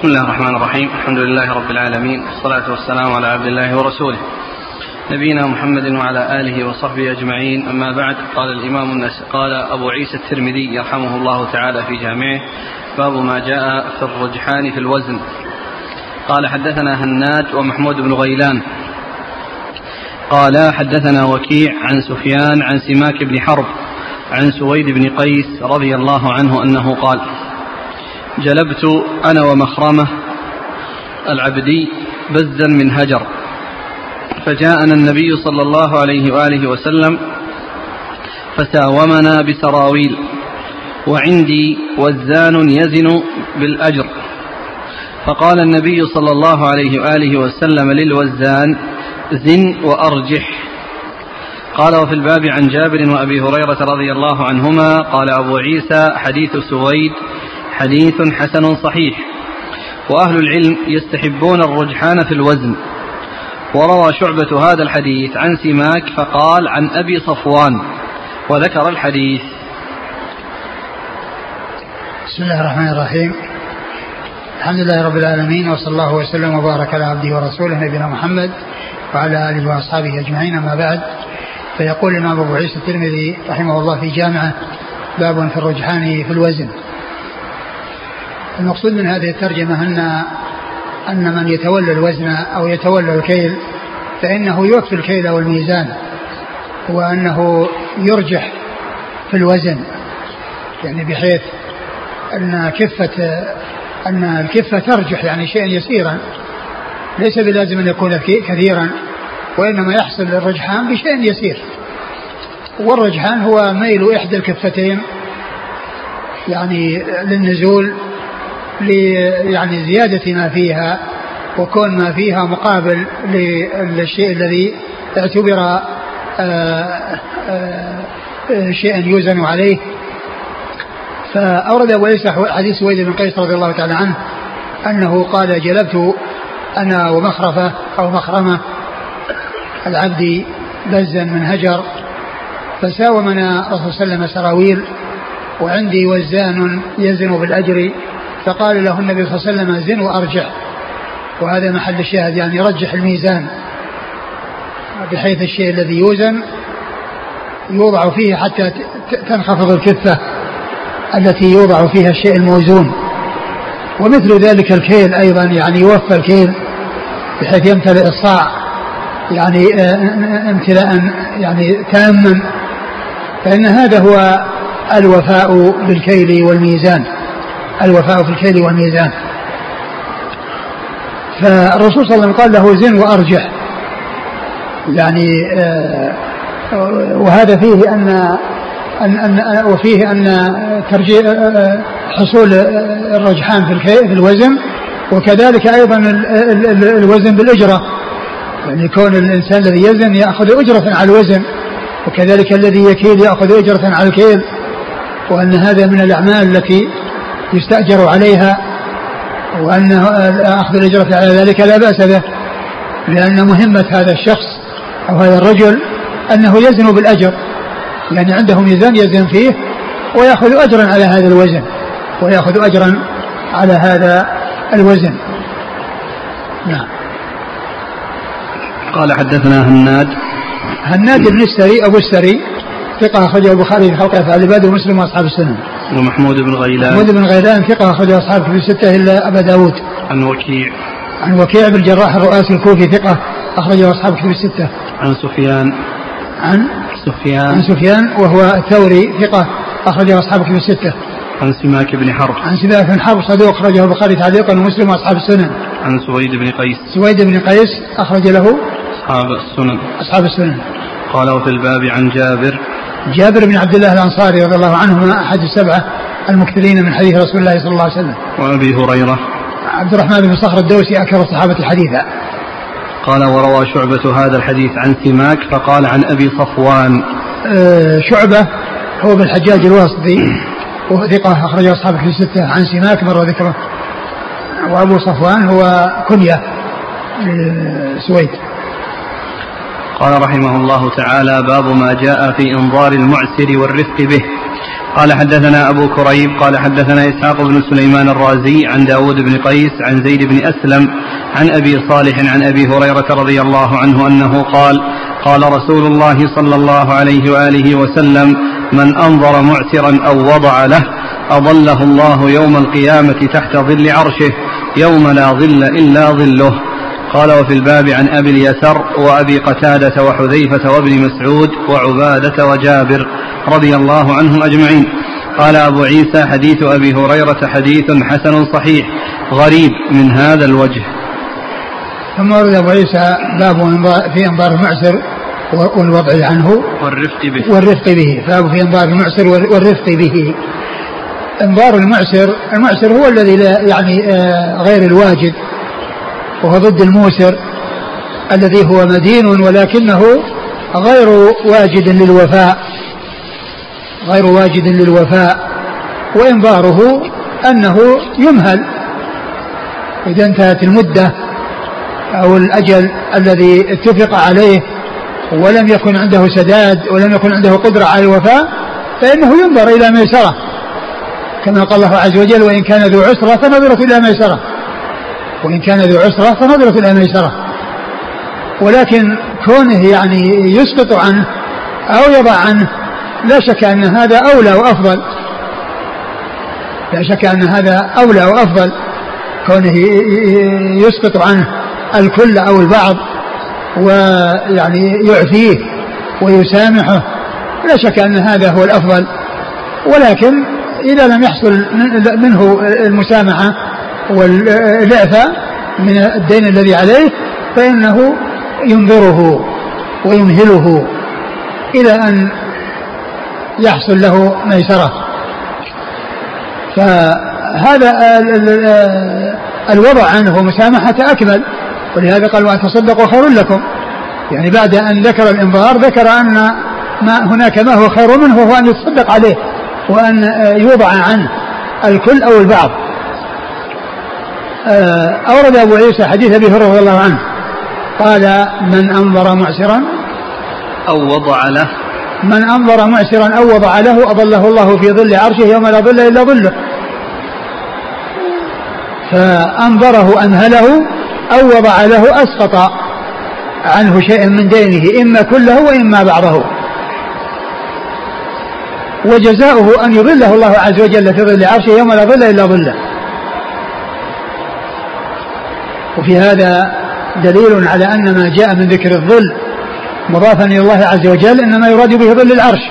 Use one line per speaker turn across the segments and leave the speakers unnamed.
بسم الله الرحمن الرحيم. الحمد لله رب العالمين. والصلاة والسلام على عبد الله ورسوله. نبينا محمد وعلى آله وصحبه أجمعين. أما بعد قال الإمام قال أبو عيسى الترمذي يرحمه الله تعالى في جامعه باب ما جاء في الرجحان في الوزن. قال حدثنا هناد ومحمود بن غيلان. قال حدثنا وكيع عن سفيان عن سماك بن حرب عن سويد بن قيس رضي الله عنه أنه قال جلبت أنا ومخرمة العبدي بزا من هجر. فجاءنا النبي صلى الله عليه وآله وسلم فساومنا بسراويل وعندي وزان يزن بالأجر. فقال النبي صلى الله عليه وآله وسلم للوزان زن وأرجح. قال وفي الباب عن جابر وأبي هريرة رضي الله عنهما قال أبو عيسى حديث سويد حديث حسن صحيح. وأهل العلم يستحبون الرجحان في الوزن. وروى شعبة هذا الحديث عن سماك فقال عن أبي صفوان وذكر الحديث.
بسم الله الرحمن الرحيم. الحمد لله رب العالمين وصلى الله وسلم وبارك على عبده ورسوله نبينا محمد وعلى آله وأصحابه أجمعين أما بعد. فيقول الإمام أبو عيسى الترمذي رحمه الله في جامعه باب في الرجحان في الوزن المقصود من هذه الترجمة ان أن من يتولى الوزن أو يتولى الكيل فإنه يوفي الكيل والميزان وأنه يرجح في الوزن. يعني بحيث أن كفه أن الكفة ترجح يعني شيئا يسيرا. ليس بلازم أن يكون كثيرا وإنما يحصل الرجحان بشيء يسير. والرجحان هو ميل إحدى الكفتين يعني للنزول يعني زيادة ما فيها وكون ما فيها مقابل للشيء الذي اعتبر آه، آه، شيئا يوزن عليه. فأورد أبو عيسى حديث سويد بن قيس رضي الله تعالى عنه أنه قال جلبت أنا ومخرفة أو مخرمة العبد بزا من هجر. فساومنا رسول الله عليه وسلم سراويل وعندي وزان يزن بالأجر. فقال له النبي صلى الله عليه وسلم زن وأرجع. وهذا محل الشاهد يعني رجح الميزان. بحيث الشيء الذي يوزن يوضع فيه حتى تنخفض الكفة التي يوضع فيها الشيء الموزون. ومثل ذلك الكيل أيضا يعني يوفى الكيل بحيث يمتلئ الصاع يعني آه، امتلاء يعني تاما. فإن هذا هو الوفاء بالكيل والميزان. الوفاء في الكيل والميزان. فالرسول صلى الله عليه وسلم قال له زن وأرجح. يعني آه، وهذا فيه أن أن أن وفيه أن ترجيح حصول الرجحان في في الوزن وكذلك أيضا الوزن بالأجرة. يعني كون الإنسان الذي يزن يأخذ أجرة على الوزن وكذلك الذي يكيل يأخذ أجرة على الكيل. وأن هذا من الأعمال التي يستأجر عليها وأن أخذ الأجرة على ذلك لا بأس به لأن مهمة هذا الشخص أو هذا الرجل أنه يزن بالأجر يعني عنده ميزان يزن فيه ويأخذ أجرا على هذا الوزن ويأخذ أجرا على هذا الوزن. نعم.
قال حدثنا هناد.
هناد بن السري أبو السري. ثقة أخرجه البخاري في خلق أفعال العباد ومسلم وأصحاب السنن.
ومحمود بن غيلان.
محمود بن غيلان ثقة أخرجه أصحاب في الستة إلا أبا داود.
عن وكيع.
عن وكيع بن الجراح الرؤاسي الكوفي ثقة أخرجه أصحاب كتب الستة.
عن سفيان.
عن
سفيان
عن سفيان وهو الثوري ثقة أخرجه أصحاب كتب الستة.
عن سماك بن حرب
عن سماك بن حرب صدوق أخرجه البخاري تعليقا ومسلم وأصحاب السنن.
عن سويد بن قيس.
سويد بن قيس أخرج له
أصحاب السنن.
أصحاب السنن.
قال وفي الباب عن جابر
جابر بن عبد الله الأنصاري رضي الله عنهما أحد السبعة المكثرين من حديث رسول الله صلى الله عليه وسلم.
وأبي هريرة
عبد الرحمن بن صخر الدوسي أكثر الصحابة حديثا.
قال وروى شعبة هذا الحديث عن سماك فقال عن أبي صفوان
آه شعبة هو بن الحجاج الواسطي وهو ثقة أخرجه أصحاب في الستة عن سماك مر ذكره وأبو صفوان هو كنية سويد
قال رحمه الله تعالى باب ما جاء في إنظار المعسر والرفق به. قال حدثنا أبو كريب قال حدثنا إسحاق بن سليمان الرازي عن داود بن قيس عن زيد بن أسلم عن أبي صالح عن أبي هريرة رضي الله عنه أنه قال قال رسول الله صلى الله عليه وآله وسلم من أنظر معترا أو وضع له أظله الله يوم القيامة تحت ظل عرشه يوم لا ظل إلا ظله. قال وفي الباب عن أبي اليسر وأبي قتادة وحذيفة وابن مسعود وعبادة وجابر رضي الله عنهم أجمعين. قال أبو عيسى حديث أبي هريرة حديث حسن صحيح غريب من هذا الوجه.
ثم ورد أبو عيسى باب في إنظار المعسر والوضع عنه.
والرفق به.
والرفق به. باب في إنظار المعسر والرفق به. انظار المعسر المعسر هو الذي لا يعني آه، غير الواجد وهو ضد الموسر الذي هو مدين ولكنه غير واجد للوفاء غير واجد للوفاء وإنظاره أنه يمهل. إذا انتهت المدة أو الأجل الذي اتفق عليه ولم يكن عنده سداد ولم يكن عنده قدرة على الوفاء فإنه ينظر إلى ميسرة. كما قال الله عز وجل وإن كان ذو عسرة فنظرة إلى ميسرة. وإن كان ذو عسرة فنظرة إلى ميسرة. ولكن كونه يعني يسقط عنه أو يضع عنه لا شك أن هذا أولى وأفضل. لا شك أن هذا أولى وأفضل. كونه يسقط عنه الكل أو البعض ويعني يعفيه ويسامحه لا شك أن هذا هو الأفضل. ولكن إذا لم يحصل منه المسامحة والإعفاء من الدين الذي عليه فإنه ينظره ويمهله إلى أن يحصل له ميسرة. فهذا الوضع عنه ومسامحته أكمل. ولهذا قال وأن تصدقوا خير لكم. يعني بعد أن ذكر الإنظار ذكر أن ما هناك ما هو خير منه وهو أن يتصدق عليه وأن يوضع عنه الكل أو البعض. أورد أبو عيسى حديث أبي هريرة رضي الله عنه. قال من أنظر معسرا
أو وضع له.
من أنظر معسرا أو وضع له أظله الله في ظل عرشه يوم لا ظل إلا ظله. فأنظره أمهله أو وضع له أسقط عنه شيئا من دينه إما كله وإما بعضه. وجزاؤه أن يظله الله عز وجل في ظل عرشه يوم لا ظل إلا ظله. وفي هذا دليل على أن ما جاء من ذكر الظل مضافا إلى الله عز وجل إنما يراد به ظل العرش.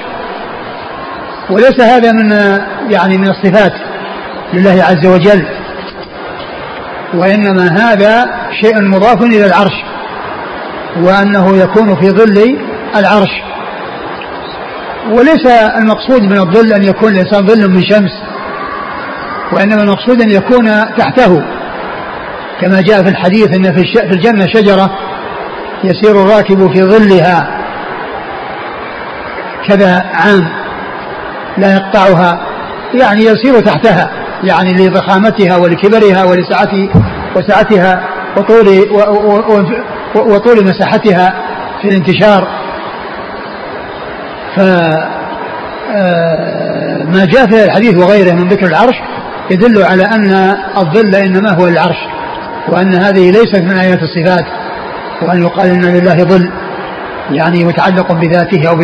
وليس هذا من يعني من الصفات لله عز وجل وإنما هذا شيء مضاف إلى العرش وأنه يكون في ظل العرش. وليس المقصود من الظل أن يكون الإنسان ظل من شمس وإنما المقصود أن يكون تحته. كما جاء في الحديث أن في الجنة شجرة يسير الراكب في ظلها كذا عام لا يقطعها يعني يسير تحتها يعني لضخامتها ولكبرها ولسعة وسعتها وطول وطول مساحتها في الانتشار. فما آه، جاء في الحديث وغيره من ذكر العرش يدل على أن الظل إنما هو العرش. وأن هذه ليست من آيات الصفات وأن يقال إن لله ظل يعني متعلق بذاته أو ب...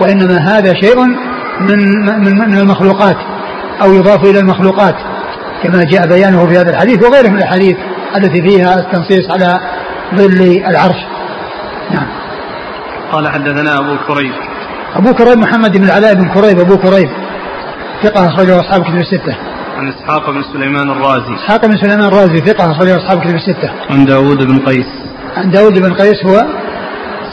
وإنما هذا شيء من من من المخلوقات أو يضاف إلى المخلوقات كما جاء بيانه في هذا الحديث وغيره من الأحاديث التي فيها التنصيص على ظل العرش. نعم.
قال حدثنا أبو كريب.
أبو كريب محمد بن العلاء بن كريب أبو كريب ثقة أخرجه أصحاب كتب الستة.
عن إسحاق بن سليمان الرازي.
إسحاق بن سليمان الرازي ثقة أخرجه أصحاب كتب الستة.
عن داوود بن قيس.
عن داود بن قيس هو؟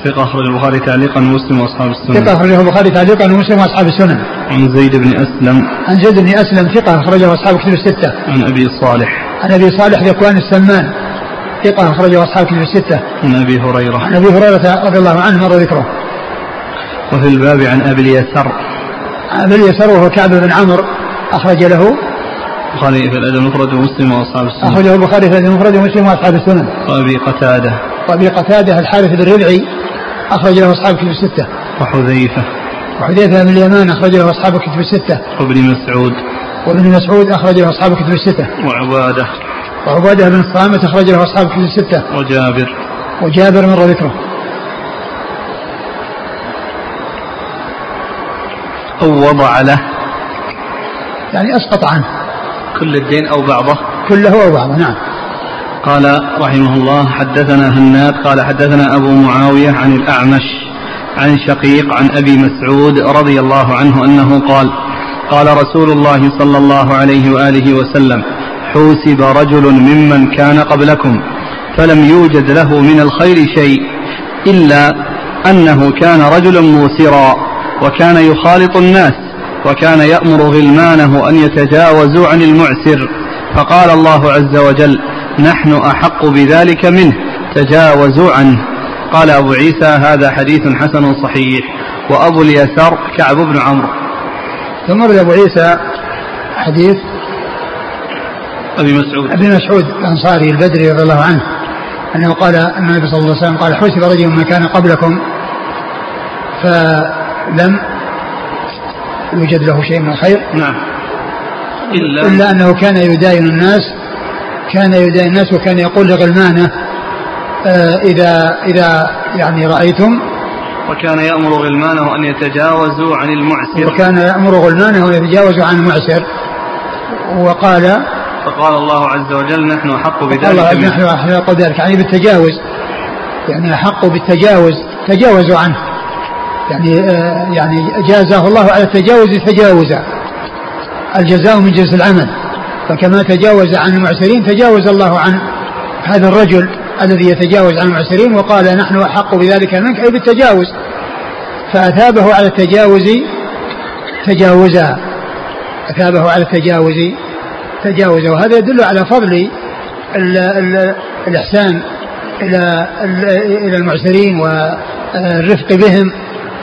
ثقة أخرج البخاري تعليقا ومسلم وأصحاب السنن.
ثقة أخرجه البخاري تعليقا ومسلم وأصحاب السنن.
عن زيد بن أسلم.
عن زيد بن أسلم ثقة أخرجه أصحاب كتب الستة.
عن أبي صالح.
عن أبي صالح ذكوان السمان. ثقة أخرجه أصحاب كتب الستة.
عن أبي هريرة.
عن أبي هريرة رضي الله عنه مر ذكره.
وفي الباب عن أبي اليسر.
أبي اليسر وهو كعب بن عمرو أخرج له
البخاري في الأدب المفرد ومسلم وأصحاب السنن
أخرجه البخاري في الأدب المفرد ومسلم وأصحاب السنن
وأبي قتادة.
وأبي قتادة الحارث بن ربعي أخرج له أصحاب كتب الستة.
وحذيفة.
وحذيفة بن اليمان أخرج له أصحاب الكتب الستة.
وابن مسعود.
وابن مسعود أخرج له أصحاب الكتب الستة.
وعبادة.
وعبادة بن الصامت أخرج له أصحاب الكتب الستة.
وجابر.
وجابر مر ذكره.
أو وضع له.
يعني أسقط عنه.
كل الدين أو بعضه؟
كله أو بعضه نعم.
قال رحمه الله حدثنا هناد قال حدثنا أبو معاوية عن الأعمش عن شقيق عن أبي مسعود رضي الله عنه أنه قال قال رسول الله صلى الله عليه وآله وسلم حوسب رجل ممن كان قبلكم فلم يوجد له من الخير شيء إلا أنه كان رجلا موسرا وكان يخالط الناس. وكان يأمر غلمانه أن يتجاوزوا عن المعسر فقال الله عز وجل نحن أحق بذلك منه تجاوزوا عنه. قال أبو عيسى هذا حديث حسن صحيح. وأبو اليسار كعب بن عمرو.
ثم ورد أبو عيسى حديث
أبي مسعود.
أبي مسعود الأنصاري البدري رضي الله عنه أنه قال أن النبي صلى الله عليه وسلم قال حسب رجل من كان قبلكم فلم يوجد له شيء من الخير؟
نعم. إلا,
إلا أنه كان يداين الناس كان يداين الناس وكان يقول لغلمانه آه إذا إذا يعني رأيتم.
وكان يأمر غلمانه أن يتجاوزوا عن المعسر.
وكان يأمر غلمانه أن يتجاوزوا عن المعسر. وقال
فقال الله عز وجل نحن أحق بذلك.
نحن أحق بذلك يعني بالتجاوز. يعني أحق بالتجاوز تجاوزوا عنه. يعني آه يعني جازاه الله على التجاوز تجاوزا الجزاء من جنس العمل. فكما تجاوز عن المعسرين تجاوز الله عن هذا الرجل الذي يتجاوز عن المعسرين وقال نحن أحق بذلك منك أي بالتجاوز. فأثابه على التجاوز تجاوزا. أثابه على التجاوز تجاوزا وهذا يدل على فضل ال ال الإحسان إلى إلى المعسرين والرفق بهم.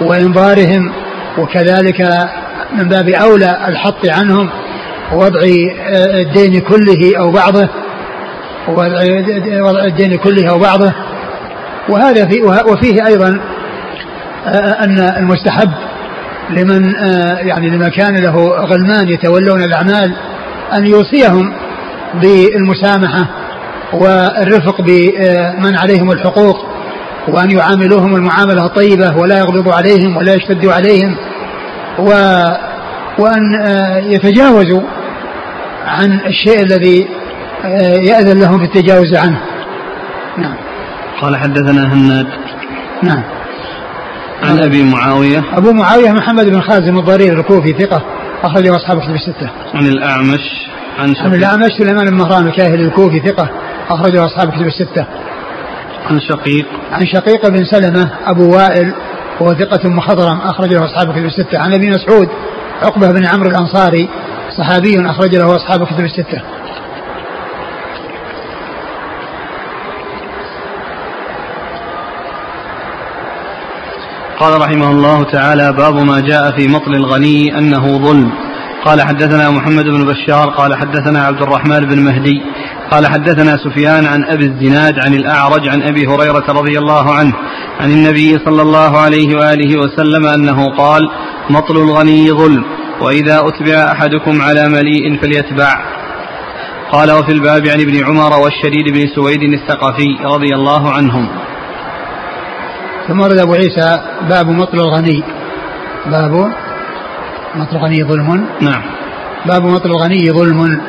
وإنظارهم وكذلك من باب أولى الحط عنهم ووضع الدين كله أو بعضه وضع الدين كله أو بعضه. وهذا في وفيه أيضا أن المستحب لمن يعني لمن كان له غلمان يتولون الأعمال أن يوصيهم بالمسامحة والرفق بمن عليهم الحقوق. وأن يعاملوهم المعاملة الطيبة ولا يغلظوا عليهم ولا يشتدوا عليهم و وأن يتجاوزوا عن الشيء الذي يأذن لهم في التجاوز عنه. نعم.
قال حدثنا هناد.
نعم.
عن أبي معاوية.
أبو معاوية محمد بن خازم الضرير الكوفي ثقة أخرجه أصحاب كتب الستة.
عن الأعمش عن
عن الأعمش سليمان بن مهران الكاهلي الكوفي ثقة أخرجه أصحاب كتب الستة.
عن شقيق.
عن شقيق بن سلمة أبو وائل وهو ثقة مخضرم أخرجه أصحاب كتب الستة. عن أبي مسعود عقبة بن عمرو الأنصاري صحابي أخرج له أصحاب كتب الستة.
قال رحمه الله تعالى باب ما جاء في مطل الغني أنه ظلم. قال حدثنا محمد بن بشار قال حدثنا عبد الرحمن بن مهدي قال حدثنا سفيان عن أبي الزناد عن الأعرج عن أبي هريرة رضي الله عنه عن النبي صلى الله عليه وآله وسلم أنه قال مطل الغني ظلم وإذا أتبع أحدكم على مليء فليتبع. قال وفي الباب عن ابن عمر والشديد بن سويد الثقفي رضي الله عنهم.
ثم ورد أبو عيسى باب مطل الغني. باب مطل الغني ظلم.
نعم.
باب مطل الغني ظلم.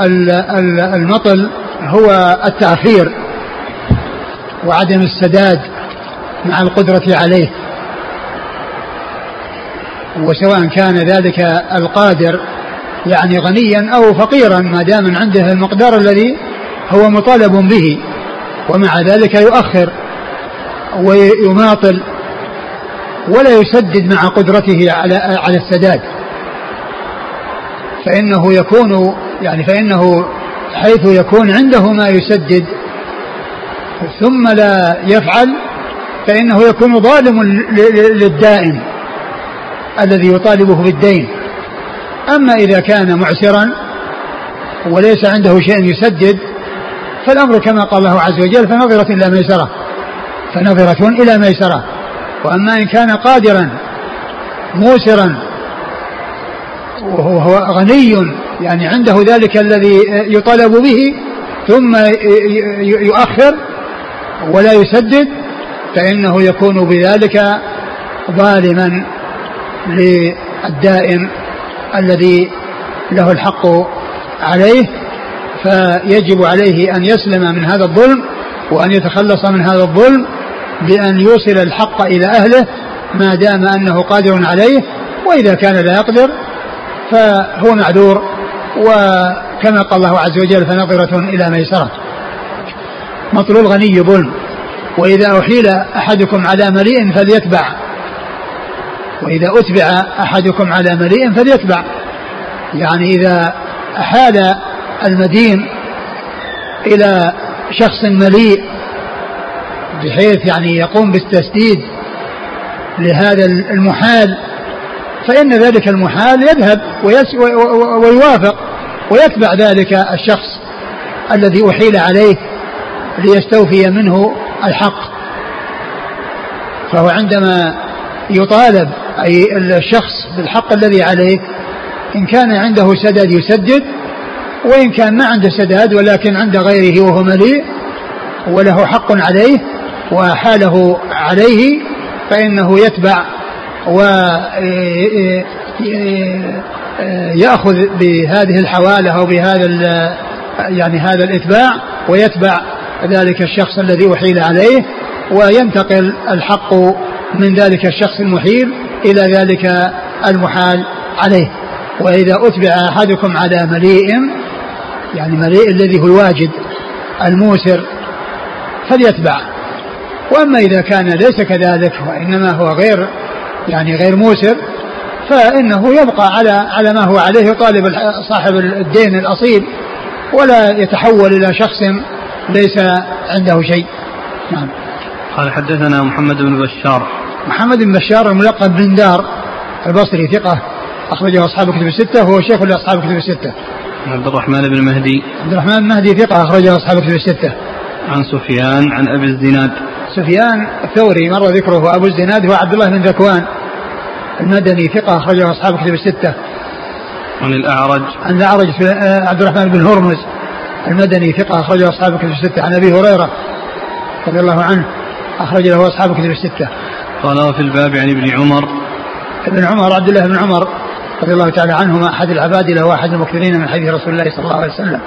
ال- ال- المطل هو التأخير وعدم السداد مع القدرة عليه. وسواء كان ذلك القادر يعني غنيا أو فقيرا ما دام عنده المقدار الذي هو مطالب به. ومع ذلك يؤخر ويماطل ولا يسدد مع قدرته على على السداد. فإنه يكون يعني فإنه حيث يكون عنده ما يسدد. ثم لا يفعل فإنه يكون ظالم للدائن الذي يطالبه بالدين. أما إذا كان معسرا وليس عنده شيء يسدد فالأمر كما قال الله عز وجل فنظرة إلى ميسرة. فنظرة إلى ميسرة. وأما إن كان قادرا موسرا وهو غني يعني عنده ذلك الذي يطالب به ثم يؤخر ولا يسدد فإنه يكون بذلك ظالما للدائن الذي له الحق عليه. فيجب عليه أن يسلم من هذا الظلم وأن يتخلص من هذا الظلم بأن يوصل الحق إلى أهله ما دام أنه قادر عليه وإذا كان لا يقدر فهو معذور وكما قال الله عز وجل فنظرة إلى ميسرة. مطلوب الغني ظلم وإذا أحيل أحدكم على مليء فليتبع. وإذا أتبع أحدكم على مليء فليتبع. يعني إذا أحال المدين إلى شخص مليء بحيث يعني يقوم بالتسديد لهذا المحال فإن ذلك المحال يذهب ويوافق ويتبع ذلك الشخص الذي أحيل عليه ليستوفي منه الحق. فهو عندما يطالب أي الشخص بالحق الذي عليه إن كان عنده سداد يسدد وإن كان ما عنده سداد ولكن عند غيره وهو مليء وله حق عليه وحاله عليه فإنه يتبع ويأخذ بهذه الحوالة أو بهذا يعني هذا الإتباع ويتبع ذلك الشخص الذي أحيل عليه وينتقل الحق من ذلك الشخص المحيل إلى ذلك المحال عليه. وإذا أتبع أحدكم على مليء يعني مليء الذي هو الواجد الموسر فليتبع. وأما إذا كان ليس كذلك وإنما هو غير يعني غير موسر فإنه يبقى على على ما هو عليه طالب صاحب الدين الأصيل ولا يتحول إلى شخص ليس عنده شيء.
نعم. قال حدثنا محمد بن بشار.
محمد بن بشار الملقب بن دار البصري ثقة أخرجه أصحاب كتب الستة وهو شيخ لأصحاب كتب الستة.
عبد الرحمن بن مهدي.
عبد الرحمن بن مهدي ثقة أخرجه أصحاب كتب الستة.
عن سفيان عن أبي الزناد.
سفيان الثوري مر ذكره أبو الزناد هو عبد الله بن ذكوان المدني ثقة أخرجه أصحاب كتب الستة.
عن الأعرج.
عن الأعرج آه، عبد الرحمن بن هرمز المدني ثقة أخرجه أصحاب كتب الستة. عن أبي هريرة رضي الله عنه أخرج له أصحاب كتب الستة.
قال في الباب عن ابن عمر.
ابن عمر عبد الله بن عمر رضي الله تعالى عنهما أحد العبادلة واحد المكثرين من حديث رسول الله صلى الله عليه وسلم.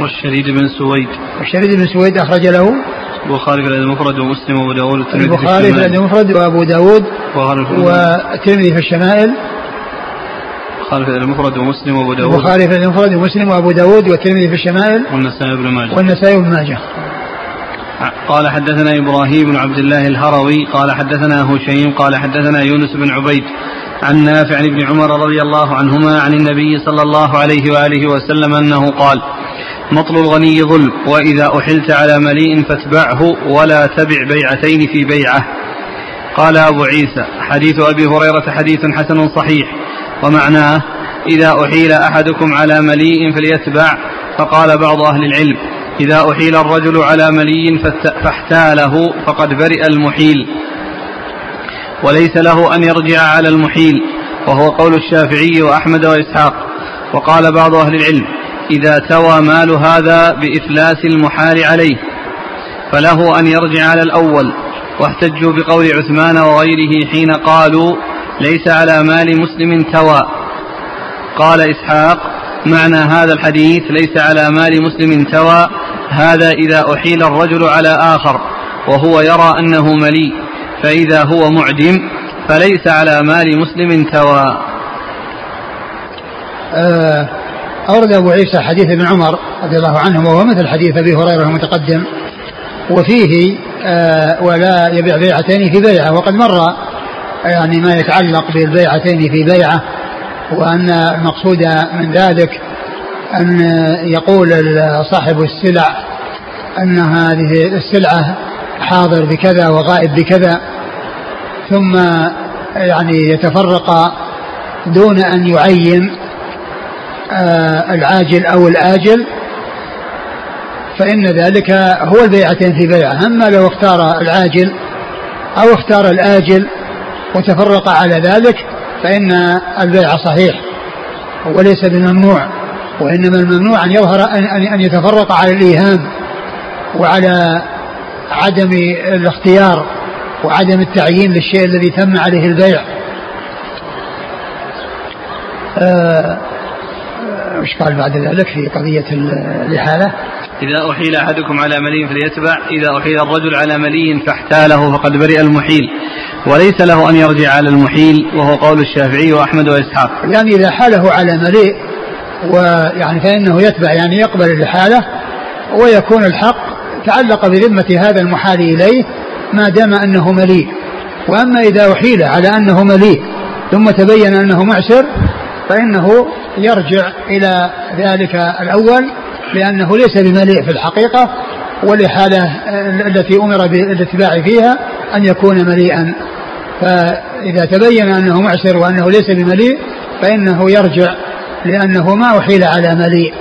والشريد بن سويد.
والشريد بن سويد أخرج له
البخاري في المفرد ومسلم وأبو داود
والترمذي البخاري في المفرد وأبو داود والترمذي في الشمائل.
البخاري في المفرد ومسلم وأبو داود.
البخاري في المفرد ومسلم وأبو داود والترمذي في الشمائل.
والنسائي بن ماجه.
والنسائي بن ماجه.
قال حدثنا إبراهيم بن عبد الله الهروي قال حدثنا هشيم قال حدثنا يونس بن عبيد عن نافع عن ابن عمر رضي الله عنهما عن النبي صلى الله عليه وآله وسلم أنه قال مطل الغني ظلم وإذا أحلت على مليء فاتبعه ولا تبع بيعتين في بيعة. قال أبو عيسى حديث أبي هريرة حديث حسن صحيح ومعناه إذا أحيل أحدكم على مليء فليتبع. فقال بعض أهل العلم إذا أحيل الرجل على ملي فاحتاله فقد برئ المحيل. وليس له أن يرجع على المحيل وهو قول الشافعي وأحمد وإسحاق. وقال بعض أهل العلم إذا توى مال هذا بإفلاس المحال عليه فله أن يرجع على الأول. واحتجوا بقول عثمان وغيره حين قالوا ليس على مال مسلم توى. قال إسحاق معنى هذا الحديث ليس على مال مسلم توى هذا إذا أحيل الرجل على آخر وهو يرى أنه مليء فإذا هو معدم فليس على مال مسلم توى.
آه، أورد أبو عيسى حديث ابن عمر رضي الله عنه وهو مثل حديث أبي هريرة المتقدم. وفيه آه، ولا يبيع بيعتين في بيعة. وقد مر يعني ما يتعلق بالبيعتين في بيعة وأن المقصود من ذلك أن يقول صاحب السلع أن هذه السلعة حاضر بكذا وغائب بكذا ثم يعني يتفرق دون أن يعين العاجل أو الآجل فإن ذلك هو البيعتين في بيعة. أما لو اختار العاجل أو اختار الآجل وتفرق على ذلك فإن البيع صحيح وليس بممنوع. وإنما الممنوع أن يظهر أن, أن يتفرق على الإيهام وعلى عدم الاختيار وعدم التعيين للشيء الذي تم عليه البيع. آه وش قال بعد ذلك في قضية الإحالة.
إذا أحيل أحدكم على ملي فليتبع إذا أحيل الرجل على ملي فاحتاله فقد برئ المحيل. وليس له أن يرجع على المحيل وهو قول الشافعي وأحمد وإسحاق.
يعني إذا حاله على مليء ويعني فإنه يتبع يعني يقبل الإحالة ويكون الحق تعلق بذمة هذا المحال إليه ما دام أنه مليء وأما إذا أحيل على أنه مليء ثم تبين أنه معسر فإنه يرجع إلى ذلك الأول لأنه ليس بمليء في الحقيقة والإحالة التي أمر بالاتباع فيها أن يكون مليئا. فإذا تبين أنه معسر وأنه ليس بمليء فإنه يرجع لأنه ما أحيل على مليء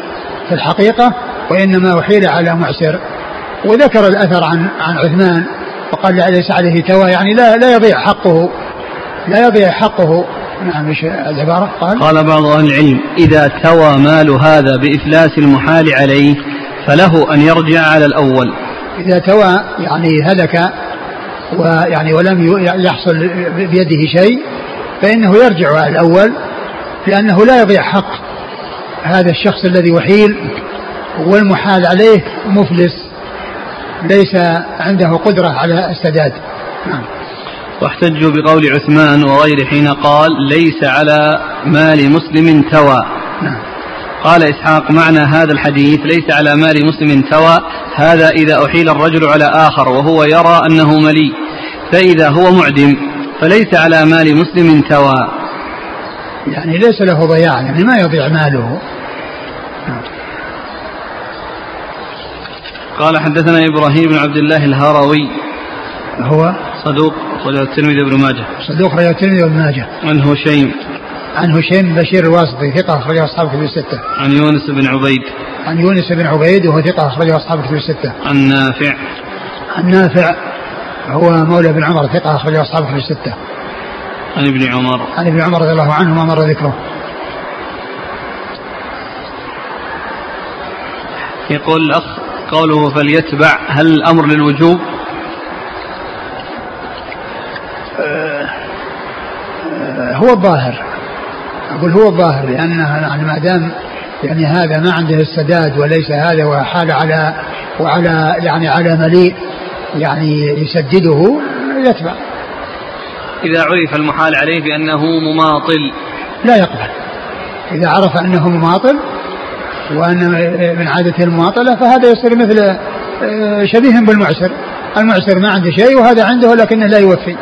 في الحقيقة وإنما أحيل على معسر. وذكر الأثر عن عن عثمان وقال ليس عليه توا يعني لا لا يضيع حقه لا يضيع حقه. نعم إيش العبارة؟ قال
قال بعض أهل العلم إذا توى مال هذا بإفلاس المحال عليه فله أن يرجع على الأول.
إذا توى يعني هلك ويعني ولم يحصل بيده شيء فإنه يرجع على الأول لأنه لا يضيع حق. هذا الشخص الذي وحيل والمحال عليه مفلس ليس عنده قدرة على السداد نعم.
واحتجوا بقول عثمان وغيره حين قال ليس على مال مسلم توى. قال إسحاق معنى هذا الحديث ليس على مال مسلم توى. هذا إذا أحيل الرجل على آخر وهو يرى أنه ملي. فإذا هو معدم فليس على مال مسلم توى.
يعني ليس له ضياع يعني ما يضيع ماله.
قال حدثنا إبراهيم بن عبد الله الهروي.
هو؟
صدوق أخرجه الترمذي بن ماجه؟
صدوق رجل الترمذي بن ماجه.
عن هشيم.
عن هشيم بشير الواسطي ثقة أخرجه أصحاب كتب الستة.
عن يونس بن عبيد.
عن يونس بن عبيد وهو ثقة أخرجه أصحاب كتب الستة.
عن نافع.
عن نافع هو مولى بن عمر ثقة أخرجه أصحاب كتب الستة.
عن ابن عمر.
عن ابن عمر رضي الله عنه ما مر ذكره.
يقول الأخ قوله فليتبع هل الأمر للوجوب؟
هو الظاهر. أقول هو الظاهر لأنه يعني ما دام يعني هذا ما عنده السداد وليس هذا وحال على وعلى يعني على مليء يعني يسدده يتبع.
إذا عرف المحال عليه بأنه مماطل.
لا يقبل. إذا عرف أنه مماطل وأن من عادة المماطلة فهذا يصير مثل آه، شبيه بالمعسر. المعسر ما عنده شيء وهذا عنده لكنه لا يوفي.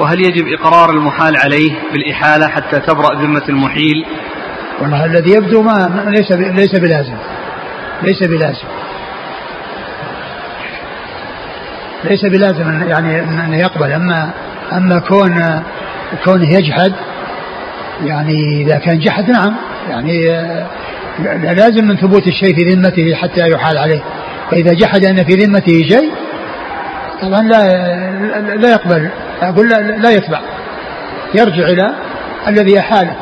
وهل يجب إقرار المحال عليه بالإحالة حتى تبرأ ذمة المحيل؟
والله الذي يبدو ما ليس ليس بلازم. ليس بلازم. ليس بلازم يعني أنه يقبل. أما أما كون كونه يجحد يعني إذا كان جحد نعم. يعني لازم من ثبوت الشيء في ذمته حتى يحال عليه. فإذا جحد أن في ذمته شيء طبعا لا لا يقبل. أقول لا, لا يتبع. يرجع إلى الذي أحاله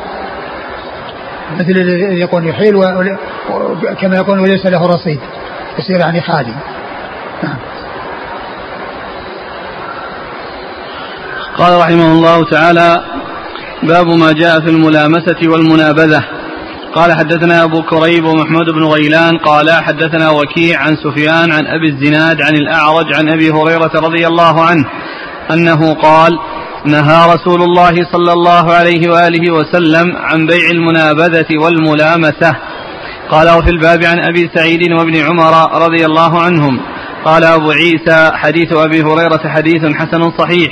مثل يقول يحيل. كما يقول وليس له رصيد. يصير يعني خالي نعم.
قال رحمه الله تعالى باب ما جاء في الملامسة والمنابذة. قال حدثنا أبو كريب ومحمود بن غيلان. قال حدثنا وكيع عن سفيان عن أبي الزناد عن الأعرج عن أبي هريرة رضي الله عنه أنه قال نهى رسول الله صلى الله عليه وآله وسلم عن بيع المنابذة والملامسة. قال وفي الباب عن أبي سعيد وابن عمر رضي الله عنهم. قال أبو عيسى حديث أبي هريرة حديث حسن صحيح.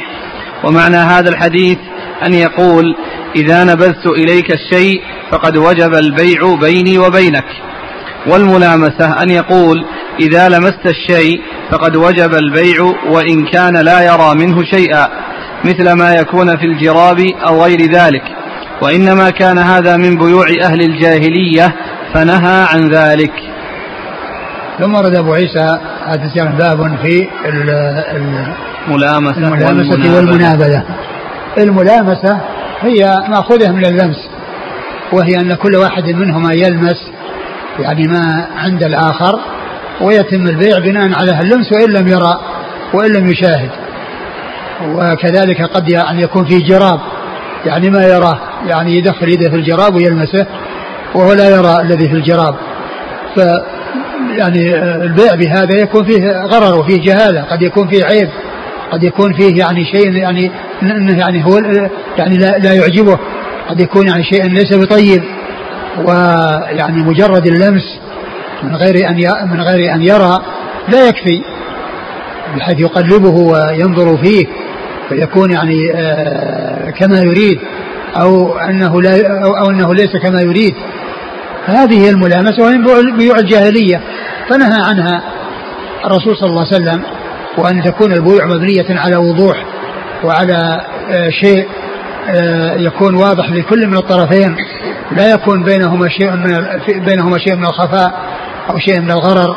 ومعنى هذا الحديث أن يقول إذا نبذت إليك الشيء فقد وجب البيع بيني وبينك. والملامسة أن يقول إذا لمست الشيء فقد وجب البيع وإن كان لا يرى منه شيئا مثل ما يكون في الجراب أو غير ذلك. وإنما كان هذا من بيوع أهل الجاهلية فنهى عن ذلك.
ثم ورد أبو عيسى هذا باب في
الملامسة,
الملامسة والمنابذة. الملامسة هي مأخوذة من اللمس وهي أن كل واحد منهما يلمس يعني ما عند الآخر. ويتم البيع بناء على اللمس وإن لم يرى وإن لم يشاهد. وكذلك قد يعني يكون في جراب يعني ما يراه يعني يدخل يده في الجراب ويلمسه وهو لا يرى الذي في الجراب. ف يعني البيع بهذا يكون فيه غرر وفيه جهالة قد يكون فيه عيب قد يكون فيه يعني شيء يعني يعني هو يعني لا, لا يعجبه قد يكون يعني شيء ليس بطيب. ويعني مجرد اللمس من غير أن من غير أن يرى لا يكفي. بحيث يقلبه وينظر فيه فيكون يعني آه، كما يريد أو أنه لا أو أنه ليس كما يريد. هذه هي الملامسة وهي بيوع الجاهلية. فنهى عنها الرسول صلى الله عليه وسلم وأن تكون البيوع مبنية على وضوح وعلى آه، شيء آه، يكون واضح لكل من الطرفين. لا يكون بينهما شيء من بينهما شيء من الخفاء. أو شيء من الغرر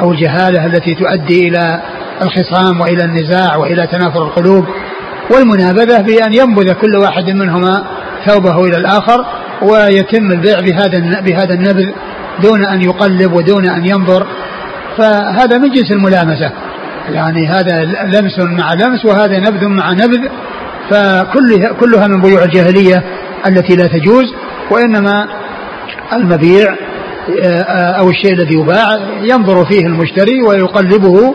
أو الجهالة التي تؤدي إلى الخصام وإلى النزاع وإلى تنافر القلوب والمنابذة بأن ينبذ كل واحد منهما ثوبه إلى الآخر ويتم البيع بهذا بهذا النبذ دون أن يقلب ودون أن ينظر. فهذا من جنس الملامسة. يعني هذا لمس مع لمس وهذا نبذ مع نبذ. فكلها كلها من بيوع الجاهلية التي لا تجوز وإنما المبيع أو الشيء الذي يباع ينظر فيه المشتري ويقلبه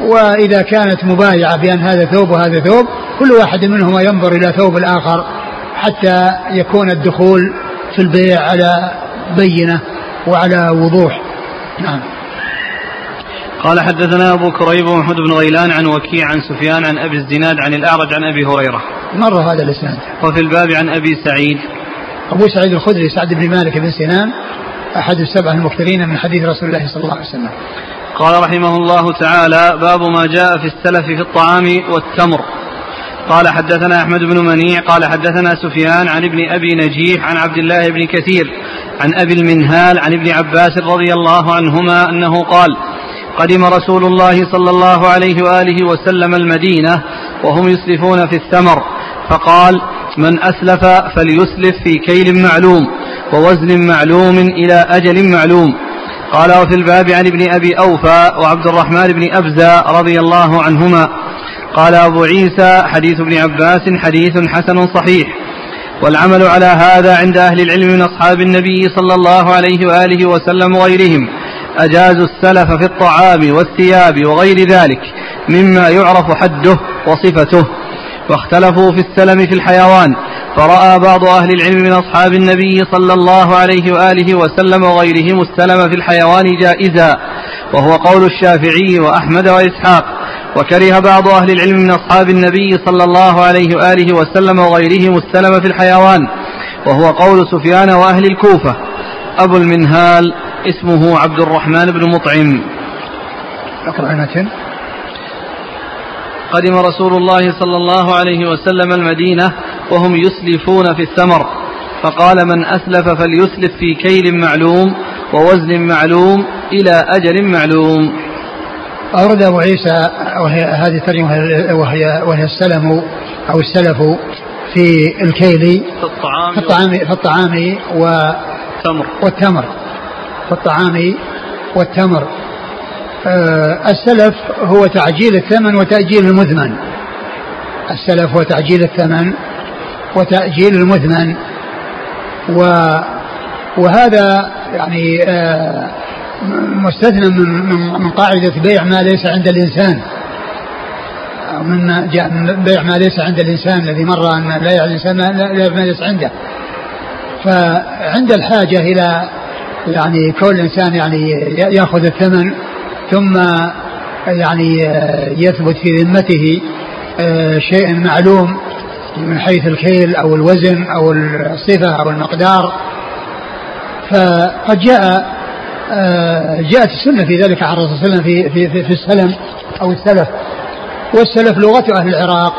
وإذا كانت مبايعة بأن هذا ثوب وهذا ثوب كل واحد منهما ينظر إلى ثوب الآخر حتى يكون الدخول في البيع على بينة وعلى وضوح. نعم.
قال حدثنا أبو كريب ومحمود بن غيلان عن وكيع عن سفيان عن أبي الزناد عن الأعرج عن أبي هريرة.
مر هذا الإسناد.
وفي الباب عن أبي سعيد.
أبو سعيد الخدري سعد بن مالك بن سنان أحد السبع المكثرين من حديث رسول الله صلى الله عليه وسلم.
قال رحمه الله تعالى باب ما جاء في السلف في الطعام والتمر. قال حدثنا أحمد بن منيع قال حدثنا سفيان عن ابن أبي نجيح عن عبد الله بن كثير عن أبي المنهال عن ابن عباس رضي الله عنهما أنه قال قدم رسول الله صلى الله عليه وآله وسلم المدينة وهم يسلفون في الثمر فقال من أسلف فليسلف في كيل معلوم. ووزن معلوم إلى أجل معلوم. قال وفي الباب عن ابن أبي أوفى وعبد الرحمن بن أبزة رضي الله عنهما. قال أبو عيسى حديث ابن عباس حديث حسن صحيح. والعمل على هذا عند أهل العلم من أصحاب النبي صلى الله عليه وآله وسلم وغيرهم. أجازوا السلف في الطعام والثياب وغير ذلك مما يعرف حده وصفته. واختلفوا في السلم في الحيوان. فرأى بعض أهل العلم من أصحاب النبي صلى الله عليه وآله وسلم وغيرهم السلم في الحيوان جائزا وهو قول الشافعي وأحمد وإسحاق وكره بعض أهل العلم من أصحاب النبي صلى الله عليه وآله وسلم وغيرهم السلم في الحيوان وهو قول سفيان وأهل الكوفة. أبو المنهال اسمه عبد الرحمن بن مطعم.
أقرأ المتن
قدم رسول الله صلى الله عليه وسلم المدينة وهم يسلفون في الثمر. فقال من أسلف فليسلف في كيل معلوم ووزن معلوم إلى أجل معلوم.
أورد أبو عيسى وهي هذه الترجمة وهي وهي السلم أو السلف في الكيل
في الطعام.
في الطعام في الطعام
والتمر.
والتمر. في الطعام والتمر. آه السلف هو تعجيل الثمن وتأجيل المثمن السلف هو تعجيل الثمن وتأجيل المثمن و وهذا يعني آه مستثنى من من قاعدة بيع ما ليس عند الإنسان. من بيع ما ليس عند الإنسان الذي مر أن لا يعلم الإنسان ما ليس عنده. فعند الحاجة إلى يعني كون الإنسان يعني يأخذ الثمن ثم يعني يثبت في ذمته آه، شيء معلوم. من حيث الكيل أو الوزن أو الصفة أو المقدار. فقد جاء آه، جاءت السنة في ذلك عن الرسول صلى الله عليه وسلم في, في, في, السلم أو السلف. والسلف لغة أهل العراق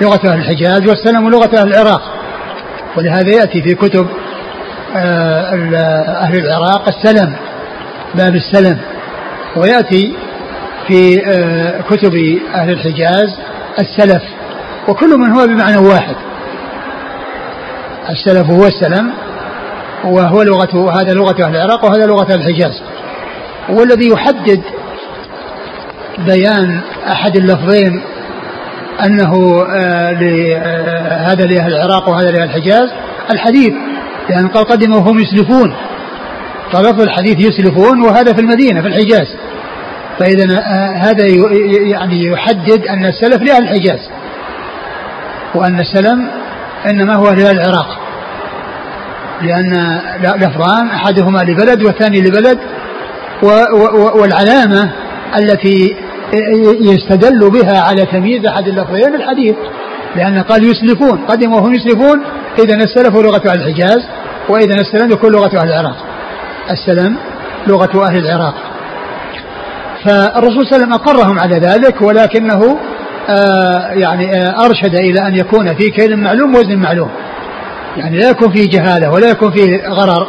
لغة أهل الحجاز والسلم لغة أهل العراق. ولهذا يأتي في كتب آه، أهل العراق السلم باب السلم. ويأتي في آه، كتب أهل الحجاز السلف. وكل من هو بمعنى واحد. السلف هو السلم وهو لغة هذا لغة أهل العراق وهذا لغة الحجاز. والذي يحدد بيان أحد اللفظين أنه آه، آه، هذا لأهل العراق وهذا لأهل الحجاز الحديث لأن قال قدموا وهم يسلفون فلفظ الحديث يسلفون وهذا في المدينة في الحجاز. فإذا آه، هذا يعني يحدد أن السلف لأهل الحجاز. وأن السلم إنما هو لأهل العراق. لأن لفظان أحدهما لبلد والثاني لبلد والعلامة التي يستدل بها على تمييز أحد اللفظين الحديث لأن قال يسلفون قدموا وهم يسلفون إذا السلف لغة أهل الحجاز وإذا السلم يكون لغة أهل العراق. السلم لغة أهل العراق. فالرسول صلى الله عليه وسلم أقرهم على ذلك ولكنه يعني آه أرشد إلى أن يكون في كيل معلوم وزن معلوم. يعني لا يكون فيه جهالة ولا يكون فيه غرر.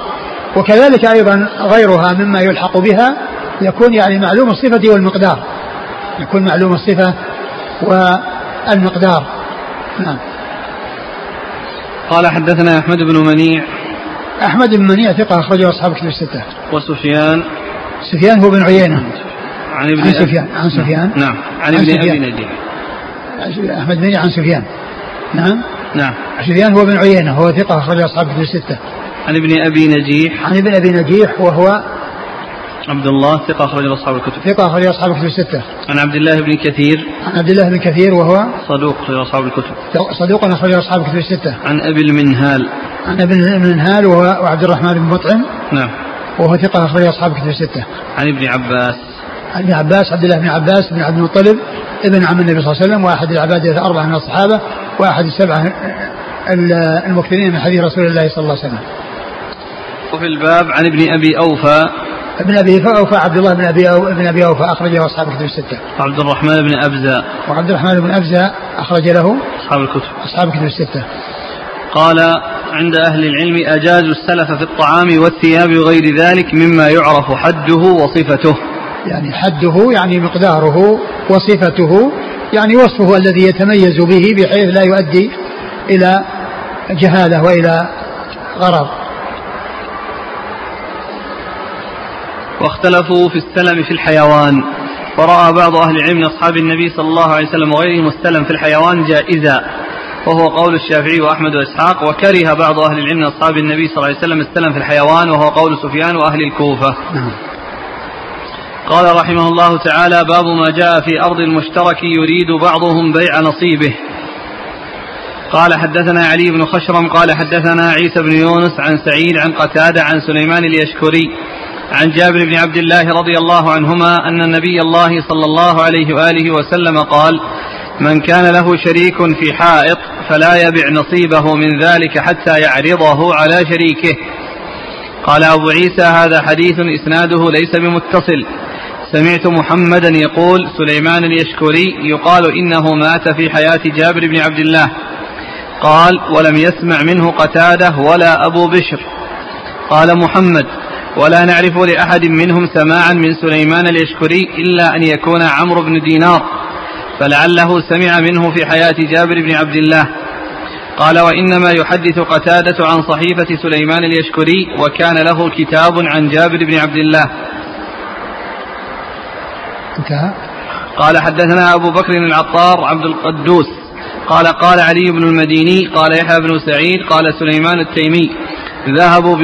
وكذلك أيضا غيرها مما يلحق بها يكون يعني معلوم الصفة والمقدار. يكون معلوم الصفة والمقدار. نعم.
قال حدثنا أحمد بن منيع.
أحمد بن منيع ثقة أخرجه أصحاب كتب الستة.
وسفيان.
سفيان هو بن عيينة.
عن ابن
عن سفيان عن سفيان.
نعم. عن ابن أبي نجيح
أحمد بن عن سفيان. نعم؟
نعم.
سفيان هو بن عيينة هو ثقة أخرج أصحاب كتب الستة.
عن ابن أبي نجيح.
عن ابن أبي نجيح وهو
عبد الله ثقة أخرج أصحاب الكتب.
ثقة أخرج أصحاب الكتب الستة.
عن عبد الله بن كثير.
عن عبد الله بن كثير وهو
صدوق أخرج أصحاب الكتب.
صدوق أخرج أصحاب الكتب الستة.
عن أبي المنهال.
عن أبي المنهال وهو وعبد الرحمن بن مطعم.
نعم.
وهو ثقة أخرج أصحاب الكتب الستة.
عن ابن عباس.
ابن عباس عبد الله بن عباس بن عبد المطلب ابن عم النبي صلى الله عليه وسلم واحد العباد الأربعة من الصحابة واحد السبعة المكثرين من حديث رسول الله صلى الله عليه وسلم
وفي الباب عن ابن أبي أوفى
ابن أبي أوفى عبد الله بن أبي أو ابن أبي أوفى أخرجه أصحاب الكتب الستة.
وعبد الرحمن بن أبزة.
وعبد الرحمن بن أبزة أخرج له
أصحاب الكتب.
أصحاب الكتب الستة.
قال عند أهل العلم اجازوا السلف في الطعام والثياب وغير ذلك مما يعرف حده وصفته.
يعني حده يعني مقداره وصفته يعني وصفه الذي يتميز به بحيث لا يؤدي إلى جهالة وإلى غرض.
واختلفوا في السلم في الحيوان فرأى بعض أهل العلم من أصحاب النبي صلى الله عليه وسلم وغيرهم السلم في الحيوان جائزا وهو قول الشافعي وأحمد وإسحاق وكره بعض أهل العلم من أصحاب النبي صلى الله عليه وسلم السلم في الحيوان وهو قول سفيان وأهل الكوفة نعم. قال رحمه الله تعالى باب ما جاء في أرض المشترك يريد بعضهم بيع نصيبه. قال حدثنا علي بن خشرم قال حدثنا عيسى بن يونس عن سعيد عن قتادة عن سليمان اليشكري عن جابر بن عبد الله رضي الله عنهما أن النبي الله صلى الله عليه وآله وسلم قال من كان له شريك في حائط فلا يبع نصيبه من ذلك حتى يعرضه على شريكه. قال أبو عيسى هذا حديث إسناده ليس بمتصل. سمعت محمدا يقول سليمان اليشكري يقال إنه مات في حياة جابر بن عبد الله. قال ولم يسمع منه قتادة ولا أبو بشر. قال محمد ولا نعرف لأحد منهم سماعا من سليمان اليشكري إلا أن يكون عمرو بن دينار فلعله سمع منه في حياة جابر بن عبد الله. قال وإنما يحدث قتادة عن صحيفة سليمان اليشكري وكان له كتاب عن جابر بن عبد الله.
انتهى.
قال حدثنا أبو بكر العطار عبد القدوس. قال قال علي بن المديني قال يحيى بن سعيد قال سليمان التيمي. ذهبوا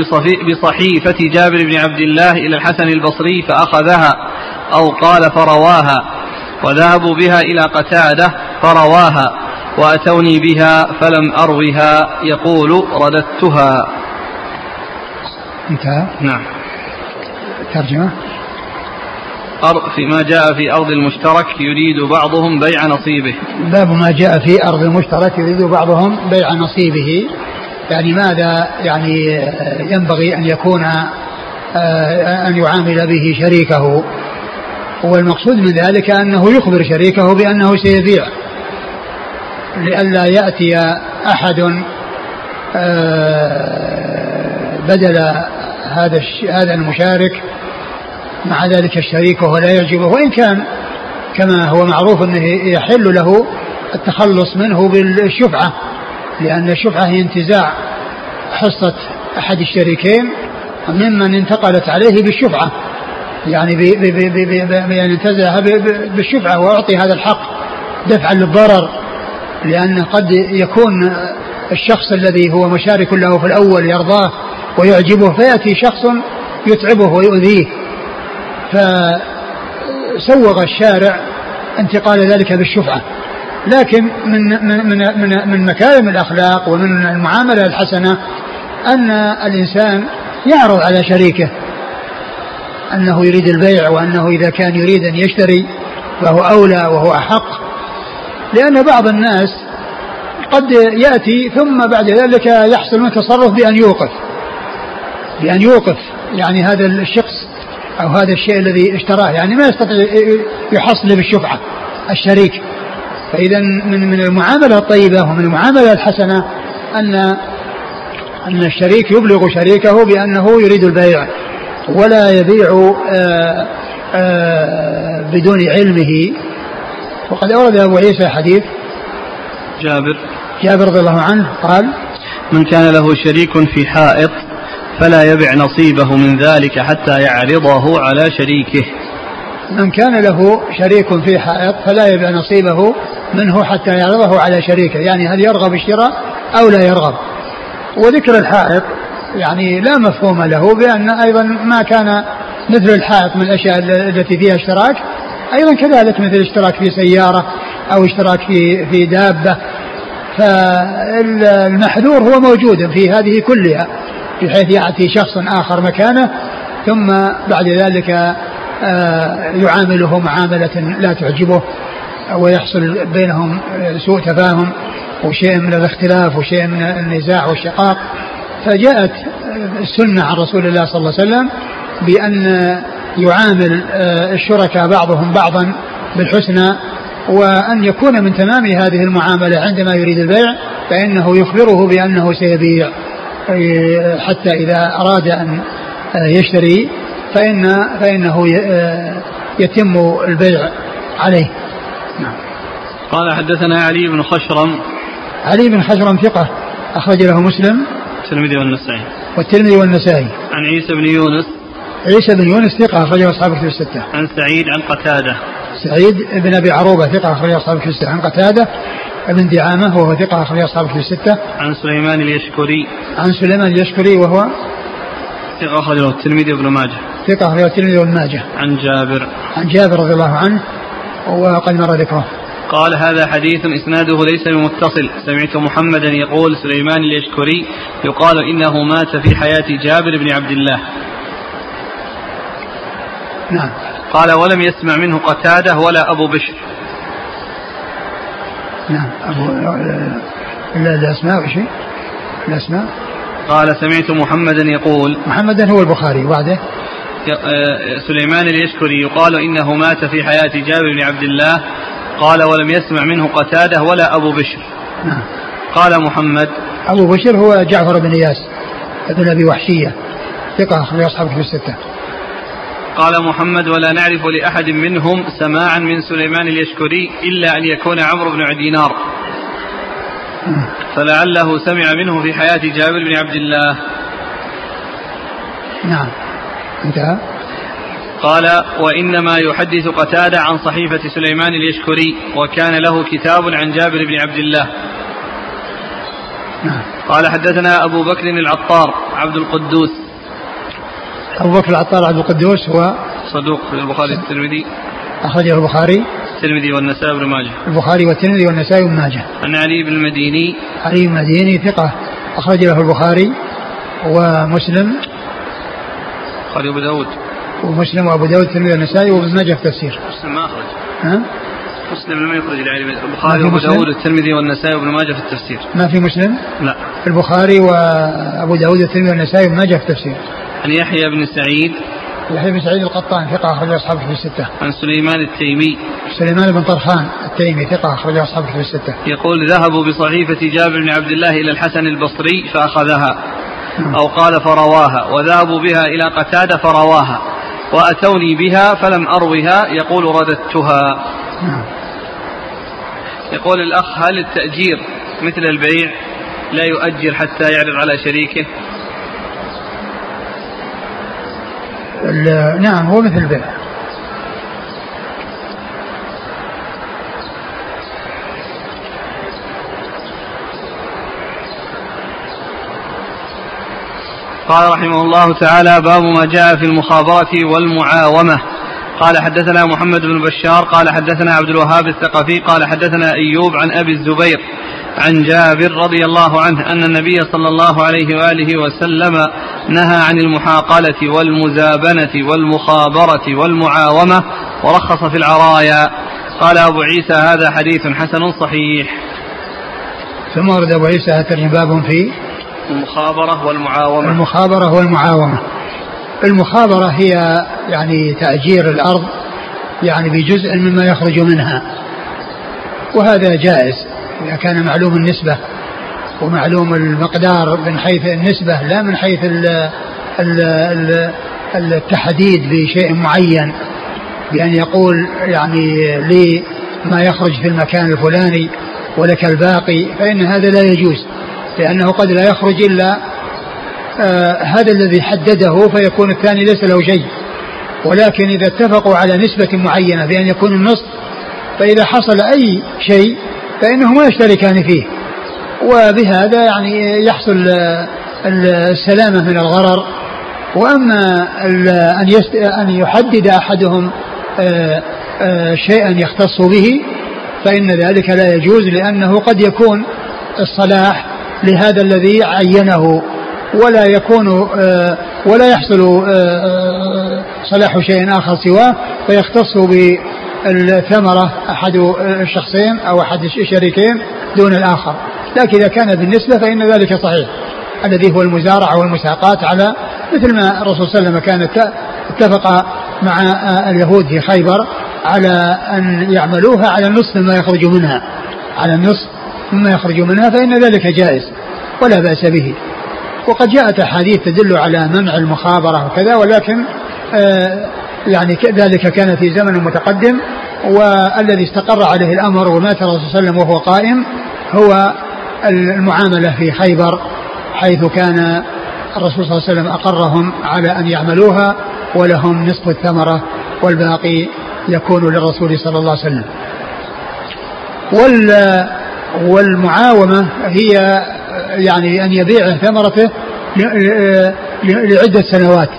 بصحيفة جابر بن عبد الله إلى الحسن البصري فأخذها أو قال فرواها. وذهبوا بها إلى قتادة فرواها. وأتوني بها فلم أروها. يقول رددتها.
انتهى.
نعم.
ترجمة.
فيما جاء في أرض المشترك يريد بعضهم بيع نصيبه.
باب ما جاء في أرض المشترك يريد بعضهم بيع نصيبه. يعني ماذا؟ يعني ينبغي أن يكون آه، أن يعامل به شريكه. والمقصود من ذلك أنه يخبر شريكه بأنه سيبيع. لئلا يأتي أحد آه، بدل هذا هذا المشارك مع ذلك الشريك وهو لا يعجبه وإن كان كما هو معروف أنه يحل له التخلص منه بالشفعة لأن الشفعة هي انتزاع حصة أحد الشريكين ممن انتقلت عليه بالشفعة يعني بأن انتزعها بالشفعة وأعطي هذا الحق دفعا للضرر لأن قد يكون الشخص الذي هو مشارك له في الأول يرضاه ويعجبه فيأتي شخص يتعبه ويؤذيه. فسوغ الشارع انتقال ذلك بالشفعة. لكن من من من من, مكارم الأخلاق ومن المعاملة الحسنة أن الإنسان يعرض على شريكه. أنه يريد البيع وأنه إذا كان يريد أن يشتري فهو أولى وهو أحق. لأن بعض الناس قد يأتي ثم بعد ذلك يحصل من تصرف بأن يوقف. بأن يوقف. يعني هذا الشخص أو هذا الشيء الذي اشتراه يعني ما يستطيع يحصل بالشفعة الشريك. فإذا من من المعاملة الطيبة ومن المعاملة الحسنة أن أن الشريك يبلغ شريكه بأنه يريد البيع ولا يبيع آآ آه، آآ آه، بدون علمه. وقد أورد أبو عيسى حديث
جابر.
جابر رضي الله عنه قال
من كان له شريك في حائط فلا يبع نصيبه من ذلك حتى يعرضه على شريكه.
من كان له شريك في حائط فلا يبع نصيبه منه حتى يعرضه على شريكه. يعني هل يرغب الشراء أو لا يرغب. وذكر الحائط يعني لا مفهوم له بأن أيضا ما كان مثل الحائط من الأشياء التي فيها اشتراك. أيضا كذلك مثل اشتراك في سيارة أو اشتراك في في دابة. فالمحذور هو موجود في هذه كلها. بحيث يأتي شخص آخر مكانه ثم بعد ذلك آه، يعامله معاملة لا تعجبه ويحصل بينهم سوء تفاهم وشيء من الاختلاف وشيء من النزاع والشقاق. فجاءت السنة عن رسول الله صلى الله عليه وسلم بأن يعامل آه، الشركاء بعضهم بعضا بالحسنى وأن يكون من تمام هذه المعاملة عندما يريد البيع فإنه يخبره بأنه سيبيع. حتى إذا أراد أن يشتري فإن فإنه يتم البيع عليه
نعم. قال حدثنا علي بن خشرم
علي بن خشرم ثقة أخرج له مسلم
الترمذي والنسائي
والترمذي والنسائي
عن عيسى بن يونس
عيسى بن يونس ثقة أخرجه أصحاب الكتب الستة.
عن سعيد عن قتادة.
سعيد بن أبي عروبة ثقة أخرجه أصحاب الكتب الستة. عن قتادة ابن دعامة وهو ثقة أخرجه أصحاب الكتب الستة.
عن سليمان اليشكري.
عن سليمان اليشكري وهو
ثقة أخرجه الترمذي وابن ماجه.
ثقة أخرجه الترمذي وابن ماجه.
عن جابر.
عن جابر رضي الله عنه وقد مر ذكره.
قال هذا حديث إسناده ليس بمتصل سمعت محمدا يقول سليمان اليشكري يقال إنه مات في حياة جابر بن عبد الله
نعم
قال ولم يسمع منه قتادة ولا أبو بشر
نعم. أبو الأسماء وش الأسماء
قال سمعت محمدا يقول
محمدا هو البخاري. وبعده؟
آه، سليمان اليشكري يقال إنه مات في حياة جابر بن عبد الله. قال ولم يسمع منه قتادة ولا أبو بشر.
نعم.
قال محمد
أبو بشر هو جعفر بن إياس ابن أبي وحشية ثقة أخرج أصحابه في الستة.
قال محمد ولا نعرف لأحد منهم سماعا من سليمان اليشكري إلا أن يكون عمرو بن دينار. فلعله سمع منه في حياة جابر بن عبد الله.
نعم. انتهى.
قال وإنما يحدث قتادة عن صحيفة سليمان اليشكري وكان له كتاب عن جابر بن عبد الله.
نعم.
قال حدثنا أبو بكر العطار عبد القدوس
أبو بكر العطار عبد القدوس هو
صدوق في البخاري والترمذي.
أخرجه البخاري.
الترمذي والنسائي بن ماجه.
البخاري والترمذي والنسائي بن ماجه.
عن علي بن المديني.
علي بن المديني ثقة. أخرج له البخاري ومسلم.
البخاري وأبو داود.
ومسلم وأبو داود والترمذي والنسائي وابن ماجه في التفسير
مسلم ما أخرج.
ها؟
مسلم لم يخرج البخاري وأبو داود والترمذي والنسائي وابن ماجه في التفسير.
ما في مسلم؟
لا.
البخاري وأبو داود والترمذي والنسائي وابن ماجه في التفسير
عن يحيى بن سعيد
يحيى بن سعيد القطان ثقة أخرج أصحابه في الستة.
عن سليمان التيمي.
سليمان بن طرخان التيمي ثقة أخرج أصحابه في الستة.
يقول ذهبوا بصحيفة جابر بن عبد الله إلى الحسن البصري فأخذها. نعم. أو قال فرواها وذهبوا بها إلى قتادة فرواها وأتوني بها فلم أروها يقول رددتها.
نعم.
يقول الأخ هل التأجير مثل البيع لا يؤجل حتى يعرض على شريكه
نعم هو مثل البيع
قال رحمه الله تعالى باب ما جاء في المخابرة والمعاومة. قال حدثنا محمد بن بشار قال حدثنا عبد الوهاب الثقفي قال حدثنا أيوب عن أبي الزبير عن جابر رضي الله عنه أن النبي صلى الله عليه وآله وسلم نهى عن المحاقلة والمزابنة والمخابرة والمعاومة ورخص في العرايا. قال أبو عيسى هذا حديث حسن صحيح.
ثم ورد أبو عيسى هذا باب في
المخابرة والمعاومة.
المخابرة والمعاومة. المخابرة هي يعني تأجير الأرض يعني بجزء مما يخرج منها. وهذا جائز. إذا كان معلوم النسبة ومعلوم المقدار من حيث النسبة لا من حيث ال ال ال التحديد بشيء معين. بأن يقول يعني لي ما يخرج في المكان الفلاني ولك الباقي فإن هذا لا يجوز. لأنه قد لا يخرج إلا آه هذا الذي حدده فيكون الثاني ليس له شيء. ولكن إذا اتفقوا على نسبة معينة بأن يكون النصف فإذا حصل أي شيء فإنهما يشتركان فيه. وبهذا يعني يحصل السلامة من الغرر. وأما أن أن يحدد أحدهم آه، آه، شيئا يختص به فإن ذلك لا يجوز لأنه قد يكون الصلاح لهذا الذي عينه. ولا يكون آه، ولا يحصل صلاح شيء آخر سواه فيختص بالثمرة أحد الشخصين أو أحد الشريكين دون الآخر. لكن إذا كان بالنسبة فإن ذلك صحيح. الذي هو المزارعة والمساقات على مثل ما الرسول صلى الله عليه وسلم كان اتفق مع اليهود في خيبر على أن يعملوها على النصف مما يخرج منها. على النصف مما يخرج منها فإن ذلك جائز ولا بأس به. وقد جاءت أحاديث تدل على منع المخابرة وكذا ولكن آه يعني ذلك كان في زمن متقدم والذي استقر عليه الأمر ومات الرسول صلى الله عليه وسلم وهو قائم هو المعاملة في خيبر حيث كان الرسول صلى الله عليه وسلم أقرهم على أن يعملوها ولهم نصف الثمرة والباقي يكون للرسول صلى الله عليه وسلم. وال والمعاومة هي يعني أن يبيع ثمرته لعدة سنوات.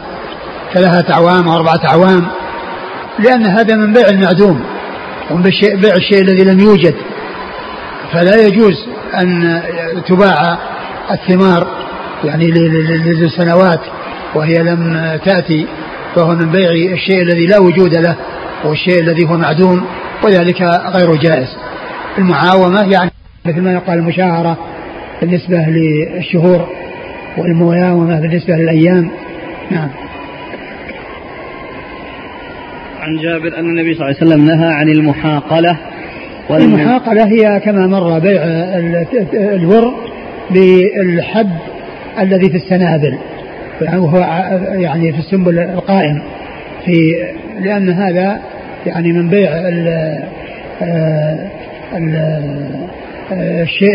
ثلاثة أعوام أو أربعة أعوام لأن هذا من بيع المعدوم ومن بيع الشيء الذي لم يوجد. فلا يجوز أن تباع الثمار يعني لسنوات وهي لم تأتي فهو من بيع الشيء الذي لا وجود له والشيء الذي هو معدوم وذلك غير جائز. المعاومة يعني مثل ما يقال المشاهرة بالنسبة للشهور والمياومة بالنسبة للأيام. نعم.
عن جابر أن النبي صلى الله عليه وسلم نهى عن المحاقلة
المحاقلة هي كما مر بيع الور بالحب الذي في السنابل. وهو يعني في السنبل القائم. في لأن هذا يعني من بيع ال ال الشيء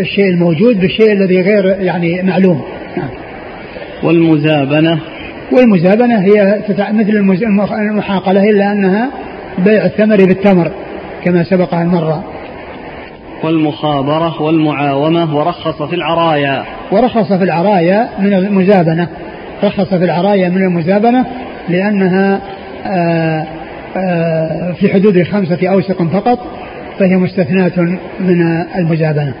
الشيء الموجود بالشيء الذي غير يعني معلوم.
والمزابنة.
والمزابنة هي مثل المحاقلة إلا أنها بيع الثمر بالتمر كما سبق أن مر.
والمخابرة والمعاومة ورخص في العرايا.
ورخص في العرايا من المزابنة. رخص في العرايا من المزابنة لأنها آآ آآ في حدود خمسة أوسق فقط فهي مستثناة من المزابنة.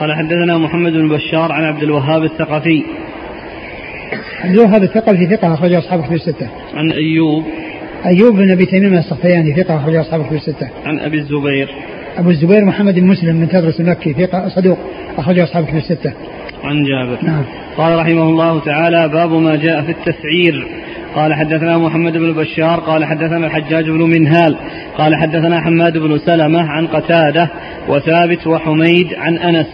قال حدثنا محمد بن بشار عن عبد الوهاب الثقفي.
عبد الوهاب الثقفي ثقة أخرج أصحاب كتب الستة.
عن أيوب
أيوب بن أبي تميم السختياني ثقة أخرج أصحاب كتب الستة.
عن أبي الزبير
أبو الزبير محمد بن مسلم من تدرس المكي ثقة صدوق أخرج أصحاب كتب الستة.
عن جابر
نعم.
قال رحمه الله تعالى باب ما جاء في التسعير قال حدثنا محمد بن بشار قال حدثنا الحجاج بن منهال قال حدثنا حماد بن سلمة عن قتادة وثابت وحميد عن أنس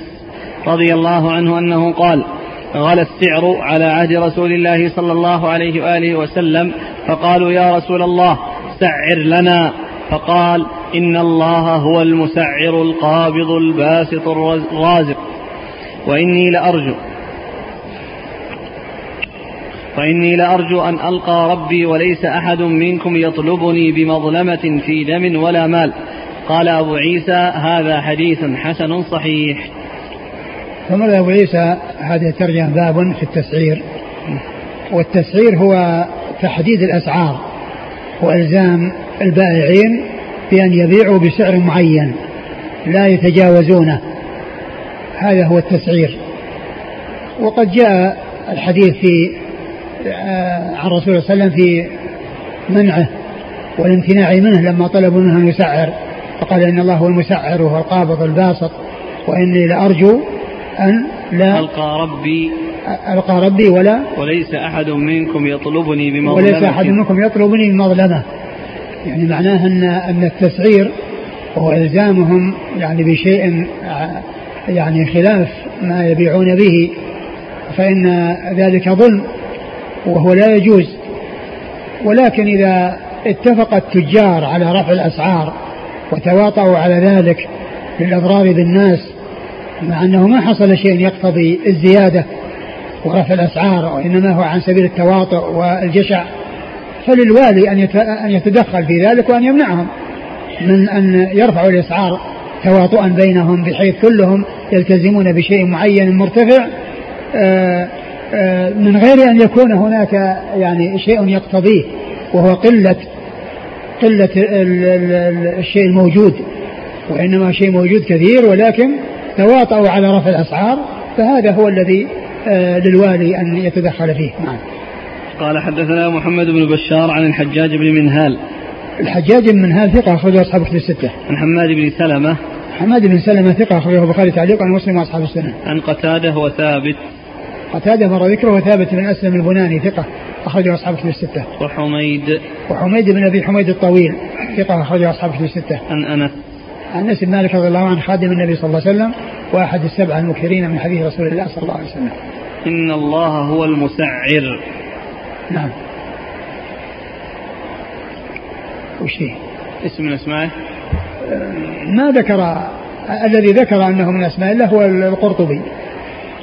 رضي الله عنه أنه قال غلى السعر على عهد رسول الله صلى الله عليه وآله وسلم فقالوا يا رسول الله سعر لنا. فقال إن الله هو المسعر القابض الباسط الرازق. وإني لأرجو وإني لأرجو أن ألقى ربي وليس أحد منكم يطلبني بمظلمة في دم ولا مال. قال أبو عيسى هذا حديث حسن صحيح.
ثم أبو عيسى هذه الترجمة باب في التسعير. والتسعير هو تحديد الأسعار وإلزام البائعين بأن يبيعوا بسعر معين لا يتجاوزونه. هذا هو التسعير. وقد جاء الحديث في آه، عن الرسول صلى الله عليه وسلم في منعه والامتناع منه لما طلبوا منه أن يسعر. فقال إن الله هو المسعر وهو القابض الباسط وإني لأرجو أن لا
ألقى ربي
ألقى ربي ولا
وليس أحد منكم يطلبني بمظلمة.
وليس أحد منكم يطلبني بمظلمة. يعني معناه أن أن التسعير هو إلزامهم يعني بشيء يعني خلاف ما يبيعون به فإن ذلك ظلم وهو لا يجوز. ولكن إذا اتفق التجار على رفع الأسعار وتواطؤوا على ذلك للأضرار بالناس مع أنه ما حصل شيء يقتضي الزيادة ورفع الأسعار وإنما هو عن سبيل التواطؤ والجشع. فللوالي أن يتدخل في ذلك وأن يمنعهم من أن يرفعوا الأسعار تواطؤا بينهم بحيث كلهم يلتزمون بشيء معين مرتفع. آه، آه، من غير أن يكون هناك يعني شيء يقتضيه وهو قلة قلة الشيء الموجود. وإنما شيء موجود كثير ولكن تواطؤوا على رفع الأسعار فهذا هو الذي آه، للوالي أن يتدخل فيه. نعم.
قال حدثنا محمد بن بشار عن الحجاج بن منهال.
الحجاج بن منهال ثقة أخرجه أصحاب كتب الستة.
عن حماد بن سلمة.
حماد بن سلمة ثقة أخرجه البخاري تعليقا عن مسلم وأصحاب السنة.
عن قتادة وثابت
قتادة مر ذكره وثابت بن أسلم البناني ثقة أخرجه أصحاب كتب الستة.
وحميد.
وحميد بن أبي حميد الطويل ثقة أخرجه أصحاب كتب الستة.
عن أنس.
عن أنس بن مالك رضي الله عنه خادم النبي صلى الله عليه وسلم وأحد السبعه المكثرين من حديث رسول الله صلى الله عليه وسلم.
إن الله هو المسعر.
نعم. وش هي؟
اسم من اسمائه؟
ما ذكر الذي ذكر أنه من أسماء الله هو القرطبي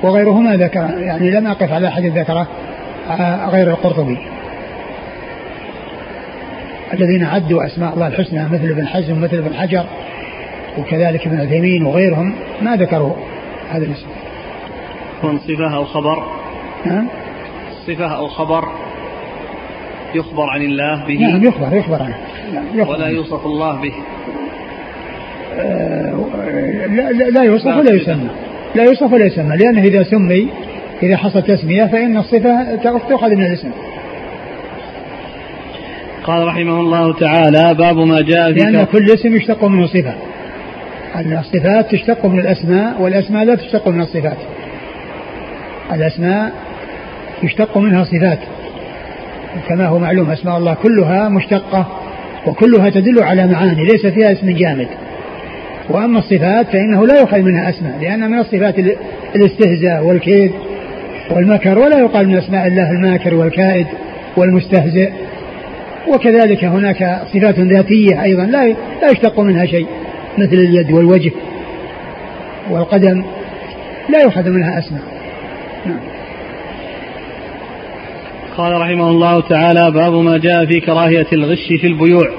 وغيره ما ذكر يعني لم أقف على أحد ذكره غير القرطبي. الذين عدوا أسماء الله الحسنى مثل ابن حزم مثل ابن حجر وكذلك ابن عثيمين وغيرهم ما ذكروا هذا الاسم.
صفة أو خبر؟
نعم
صفة أو خبر يخبر عن الله به؟
نعم يخبر يخبر عنه.
يخبر ولا يوصف الله به؟
آه لا, لا, لا يوصف ولا يسمى. لا يوصف ولا يسمى لأنه إذا سمي إذا حصل تسمية فإن الصفة تؤخذ من الاسم.
قال رحمه الله تعالى باب ما جاء في
لأن كل اسم يشتق منه صفة. الصفات تشتق من الأسماء والأسماء لا تشتق من الصفات. الأسماء يشتق منها صفات. كما هو معلوم أسماء الله كلها مشتقة وكلها تدل على معاني ليس فيها اسم جامد. وأما الصفات فإنه لا يؤخذ منها أسماء لأن من الصفات الاستهزاء والكيد والمكر ولا يقال من أسماء الله الماكر والكائد والمستهزئ. وكذلك هناك صفات ذاتية أيضا لا لا يشتق منها شيء. مثل اليد والوجه والقدم لا يؤخذ منها أسماء نعم.
قال رحمه الله تعالى باب ما جاء في كراهية الغش في البيوع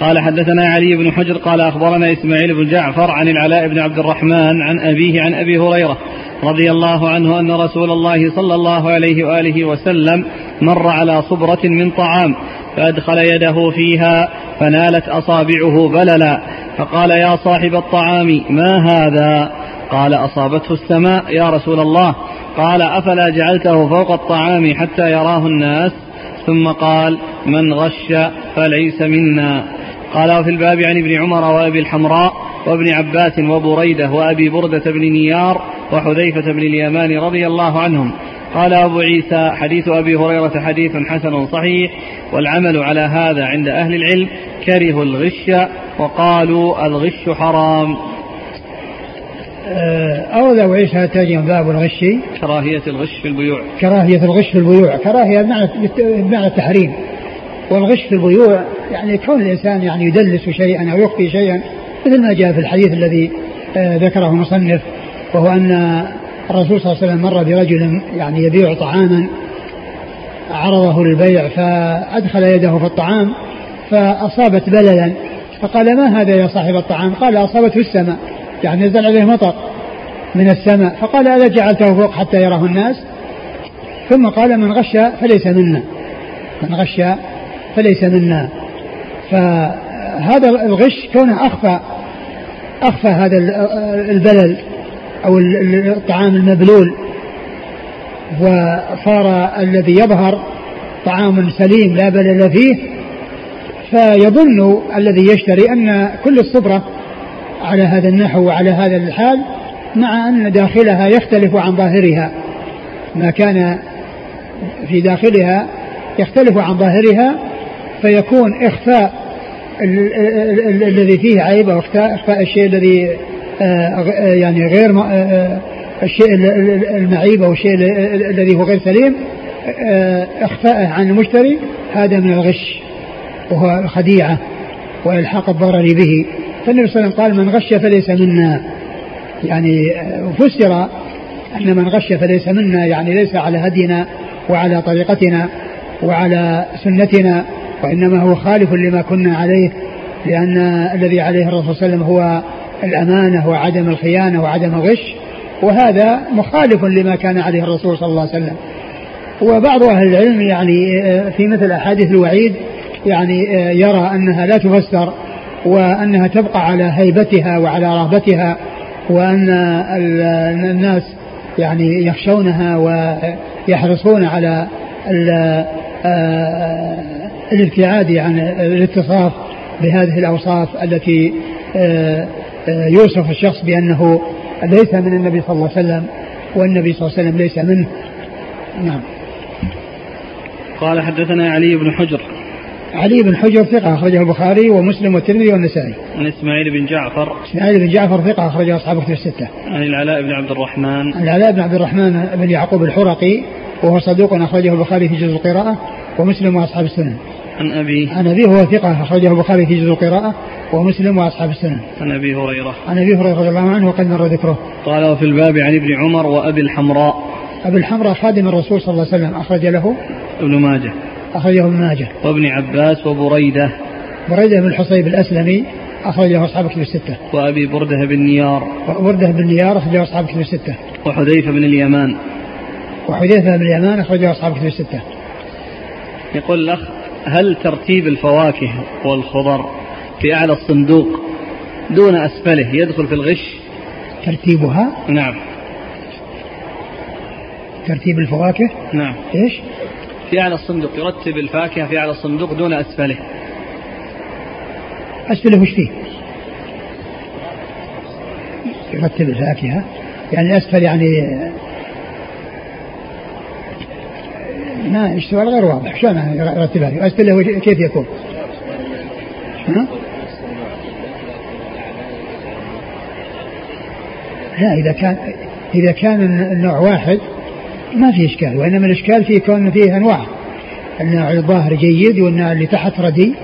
قال حدثنا علي بن حجر قال أخبرنا إسماعيل بن جعفر عن العلاء بن عبد الرحمن عن أبيه عن أبي هريرة رضي الله عنه أن رسول الله صلى الله عليه وآله وسلم مر على صبرة من طعام فأدخل يده فيها فنالت أصابعه بللا فقال يا صاحب الطعام ما هذا؟ قال أصابته السماء يا رسول الله. قال أفلا جعلته فوق الطعام حتى يراه الناس؟ ثم قال من غش فليس منا. قال وفي الباب عن ابن عمر وأبي الحمراء وابن عباس وبريدة وأبي بردة بن نيار وحذيفة بن اليمان رضي الله عنهم. قال أبو عيسى حديث أبي هريرة حديث حسن صحيح والعمل على هذا عند أهل العلم كرهوا الغش وقالوا الغش حرام.
آه، أبو عيسى تاجم باب الغش.
كراهية الغش في البيوع.
كراهية الغش في البيوع. كراهية بمعنى التحريم. والغش في البيوع يعني كون الإنسان يعني يدلس شيئا أو يخفي شيئا مثل ما جاء في الحديث الذي آه، ذكره المصنف وهو أن الرسول صلى الله عليه وسلم مر برجل يعني يبيع طعاما عرضه للبيع فأدخل يده في الطعام فأصابت بللا. فقال ما هذا يا صاحب الطعام؟ قال أصابته السماء. يعني نزل عليه مطر من السماء. فقال ألا جعلته فوق حتى يراه الناس؟ ثم قال من غش فليس منا. من غش فليس منا. فهذا الغش كونه أخفى أخفى هذا البلل أو الطعام المبلول. وصار الذي يظهر طعام سليم لا بلل فيه فيظن الذي يشتري أن كل الصبرة على هذا النحو وعلى هذا الحال مع أن داخلها يختلف عن ظاهرها. ما كان في داخلها يختلف عن ظاهرها فيكون إخفاء الذي فيه عيب أو إخفاء الشيء الذي آه، يعني غير آه، الشيء المعيب أو الشيء الذي هو غير سليم آه، إخفاءه عن المشتري هذا من الغش وهو الخديعة وإلحاق الضرر به. فالنبي صلى الله عليه وسلم قال من غش فليس منا. يعني فسر أن من غش فليس منا يعني ليس على هدينا وعلى طريقتنا وعلى سنتنا وإنما هو خالف لما كنا عليه لأن الذي عليه الرسول صلى الله عليه وسلم هو الأمانة وعدم الخيانة وعدم الغش وهذا مخالف لما كان عليه الرسول صلى الله عليه وسلم. وبعض أهل العلم يعني في مثل أحاديث الوعيد يعني يرى أنها لا تفسر وأنها تبقى على هيبتها وعلى رهبتها وأن الناس يعني يخشونها ويحرصون على آه، الابتعاد عن الاتصاف بهذه الأوصاف التي آه، آه، يوصف الشخص بأنه ليس من النبي صلى الله عليه وسلم والنبي صلى الله عليه وسلم ليس منه نعم
قال حدثنا علي بن حجر
علي بن حجر ثقة أخرجه البخاري ومسلم والترمذي والنسائي.
عن إسماعيل بن جعفر.
إسماعيل بن جعفر ثقة أخرجه أصحاب كتب الستة.
عن العلاء بن عبد الرحمن.
عن العلاء بن عبد الرحمن بن يعقوب الحرقي وهو صدوق أخرجه البخاري في جزء القراءة ومسلم وأصحاب السنن.
عن أبي
عن أبي هو ثقة أخرجه البخاري في جزء القراءة ومسلم وأصحاب السنن.
عن أبي هريرة.
عن أبي هريرة رضي الله عنه وقد مر ذكره.
قال وفي الباب عن ابن عمر وأبي الحمراء.
أبي الحمراء خادم الرسول صلى الله عليه وسلم أخرج له
ابن ماجه.
أخرجه ابن ماجه
وابن عباس وبريدة
بريدة بن الحصيب الأسلمي أخرجه أصحاب كتب الستة
وأبي بردة بن نيار
وبردة بن نيار أخرجه أصحاب كتب الستة
وحذيفة بن اليمان
وحذيفة بن اليمان أخرجه أصحاب كتب الستة
يقول الأخ هل ترتيب الفواكه والخضر في أعلى الصندوق دون أسفله يدخل في الغش؟
ترتيبها؟
نعم.
ترتيب الفواكه؟
نعم.
إيش؟
في أعلى الصندوق يرتب الفاكهة في أعلى الصندوق دون أسفله.
أسفله وش فيه؟ يرتب الفاكهة. يعني أسفل يعني ما السؤال غير واضح شلون يرتبها أسفله كيف يكون؟ ها؟ لا إذا كان إذا كان النوع واحد ما في إشكال. وإنما الإشكال في كون فيه أنواع. النوع الظاهر جيد والنوع اللي تحت ردي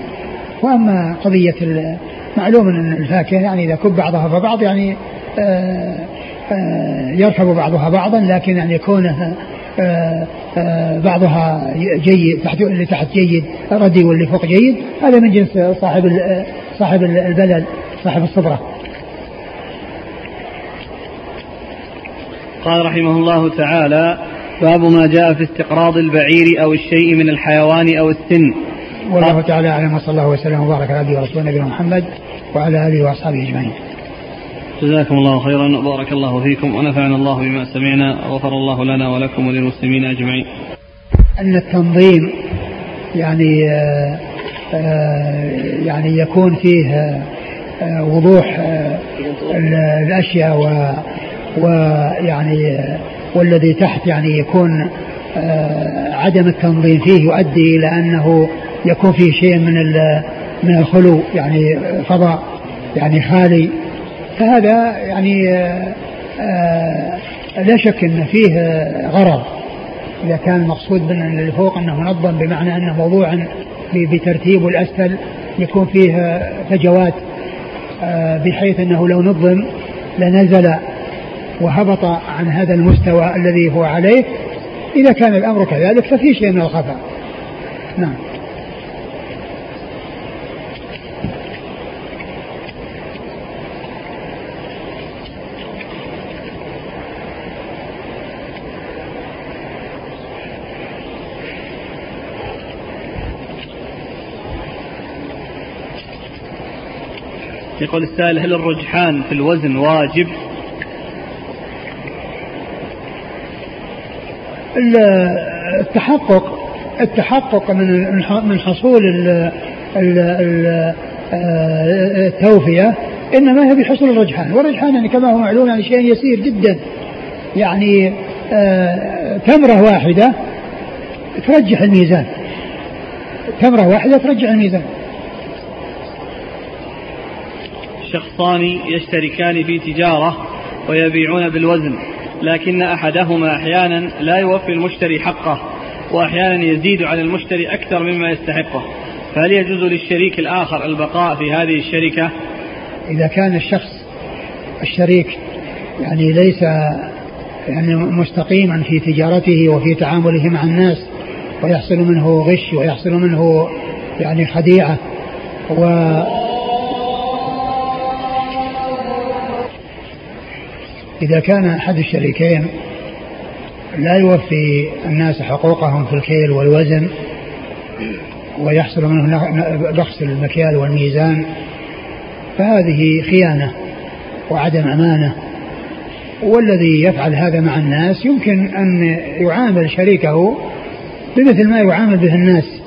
وأما قضية معلوم أن الفاكهة يعني إذا كب بعضها فبعض يعني آآ آه، آآ آه، يركب بعضها بعضا لكن يعني آه، بعضها جيد تحت اللي تحت جيد ردي واللي فوق جيد هذا من جنس صاحب صاحب البلل صاحب الصبره
قال رحمه الله تعالى باب ما جاء في استقراض البعير أو الشيء من الحيوان أو السن.
والله تعالى أعلم وصلى الله وسلم وبارك على عبده ورسوله نبينا محمد وعلى آله وأصحابه أجمعين.
جزاكم الله خيرا. وبارك الله فيكم ونفعنا الله بما سمعنا وغفر الله لنا ولكم وللمسلمين أجمعين.
أن التنظيم يعني آه، آآ يعني يكون فيه آه، وضوح آه، الأشياء و ويعني والذي تحت يعني يكون آه، عدم التنظيم فيه يؤدي إلى أنه يكون فيه شيء من من الخلو يعني فضاء يعني خالي. فهذا يعني آه، آه، لا شك إن فيه غرض. إذا كان المقصود من اللي فوق أنه منظم بمعنى أنه موضوع بترتيب والأسفل يكون فيه فجوات آه، بحيث أنه لو نظم لنزل وهبط عن هذا المستوى الذي هو عليه. إذا كان الأمر كذلك ففي شيء من الخفاء. نعم.
يقول السائل هل الرجحان في الوزن واجب؟
التحقق التحقق من من حصول التوفية إنما هي بحصول الرجحان. والرجحان يعني كما هو معلوم يعني شيء يسير جدا. يعني آه، تمرة واحدة ترجح الميزان. تمرة واحدة ترجح الميزان.
شخصان يشتركان في تجارة ويبيعون بالوزن لكن أحدهما أحيانا لا يوفي المشتري حقه وأحيانا يزيد على المشتري أكثر مما يستحقه. فهل يجوز للشريك الآخر البقاء في هذه الشركة؟
إذا كان الشخص الشريك يعني ليس يعني مستقيما في تجارته وفي تعامله مع الناس ويحصل منه غش ويحصل منه يعني خديعة و إذا كان أحد الشريكين لا يوفي الناس حقوقهم في الكيل والوزن ويحصل منه بخس المكيال والميزان فهذه خيانة وعدم أمانة. والذي يفعل هذا مع الناس يمكن أن يعامل شريكه بمثل ما يعامل به الناس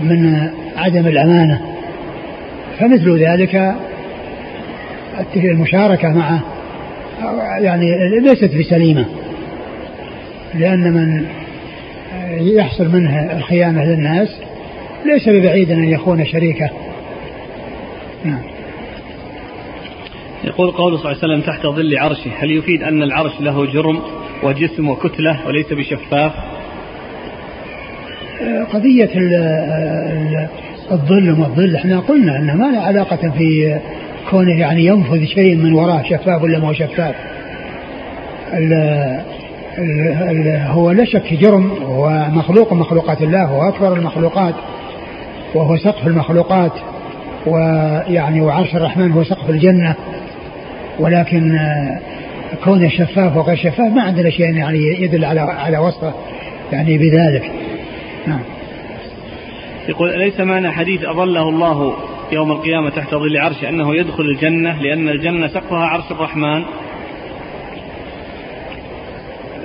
من عدم الأمانة. فمثل ذلك المشاركة معه. يعني ليست بسليمة لأن من يحصل منه الخيانة للناس ليس ببعيد أن يخون شريكه. نعم.
يقول قول صلى الله عليه وسلم تحت ظل عرشه هل يفيد أن العرش له جرم وجسم وكتلة وليس بشفاف؟
قضية الظل وما الظل إحنا قلنا أنه ما له علاقة في كونه يعني ينفذ شيء من وراه شفاف ولا ما هو شفاف. ال ال هو لا شك جرم هو مخلوق مخلوقات الله هو أكبر المخلوقات وهو سقف المخلوقات ويعني وعرش الرحمن هو سقف الجنة. ولكن كونه شفاف وغير شفاف ما عندنا شيء يعني يدل على على وصفه يعني بذلك. نعم.
يقول أليس معنى حديث أظله الله يوم القيامة تحت ظل عرشه أنه يدخل الجنة لأن الجنة سقفها عرش الرحمن.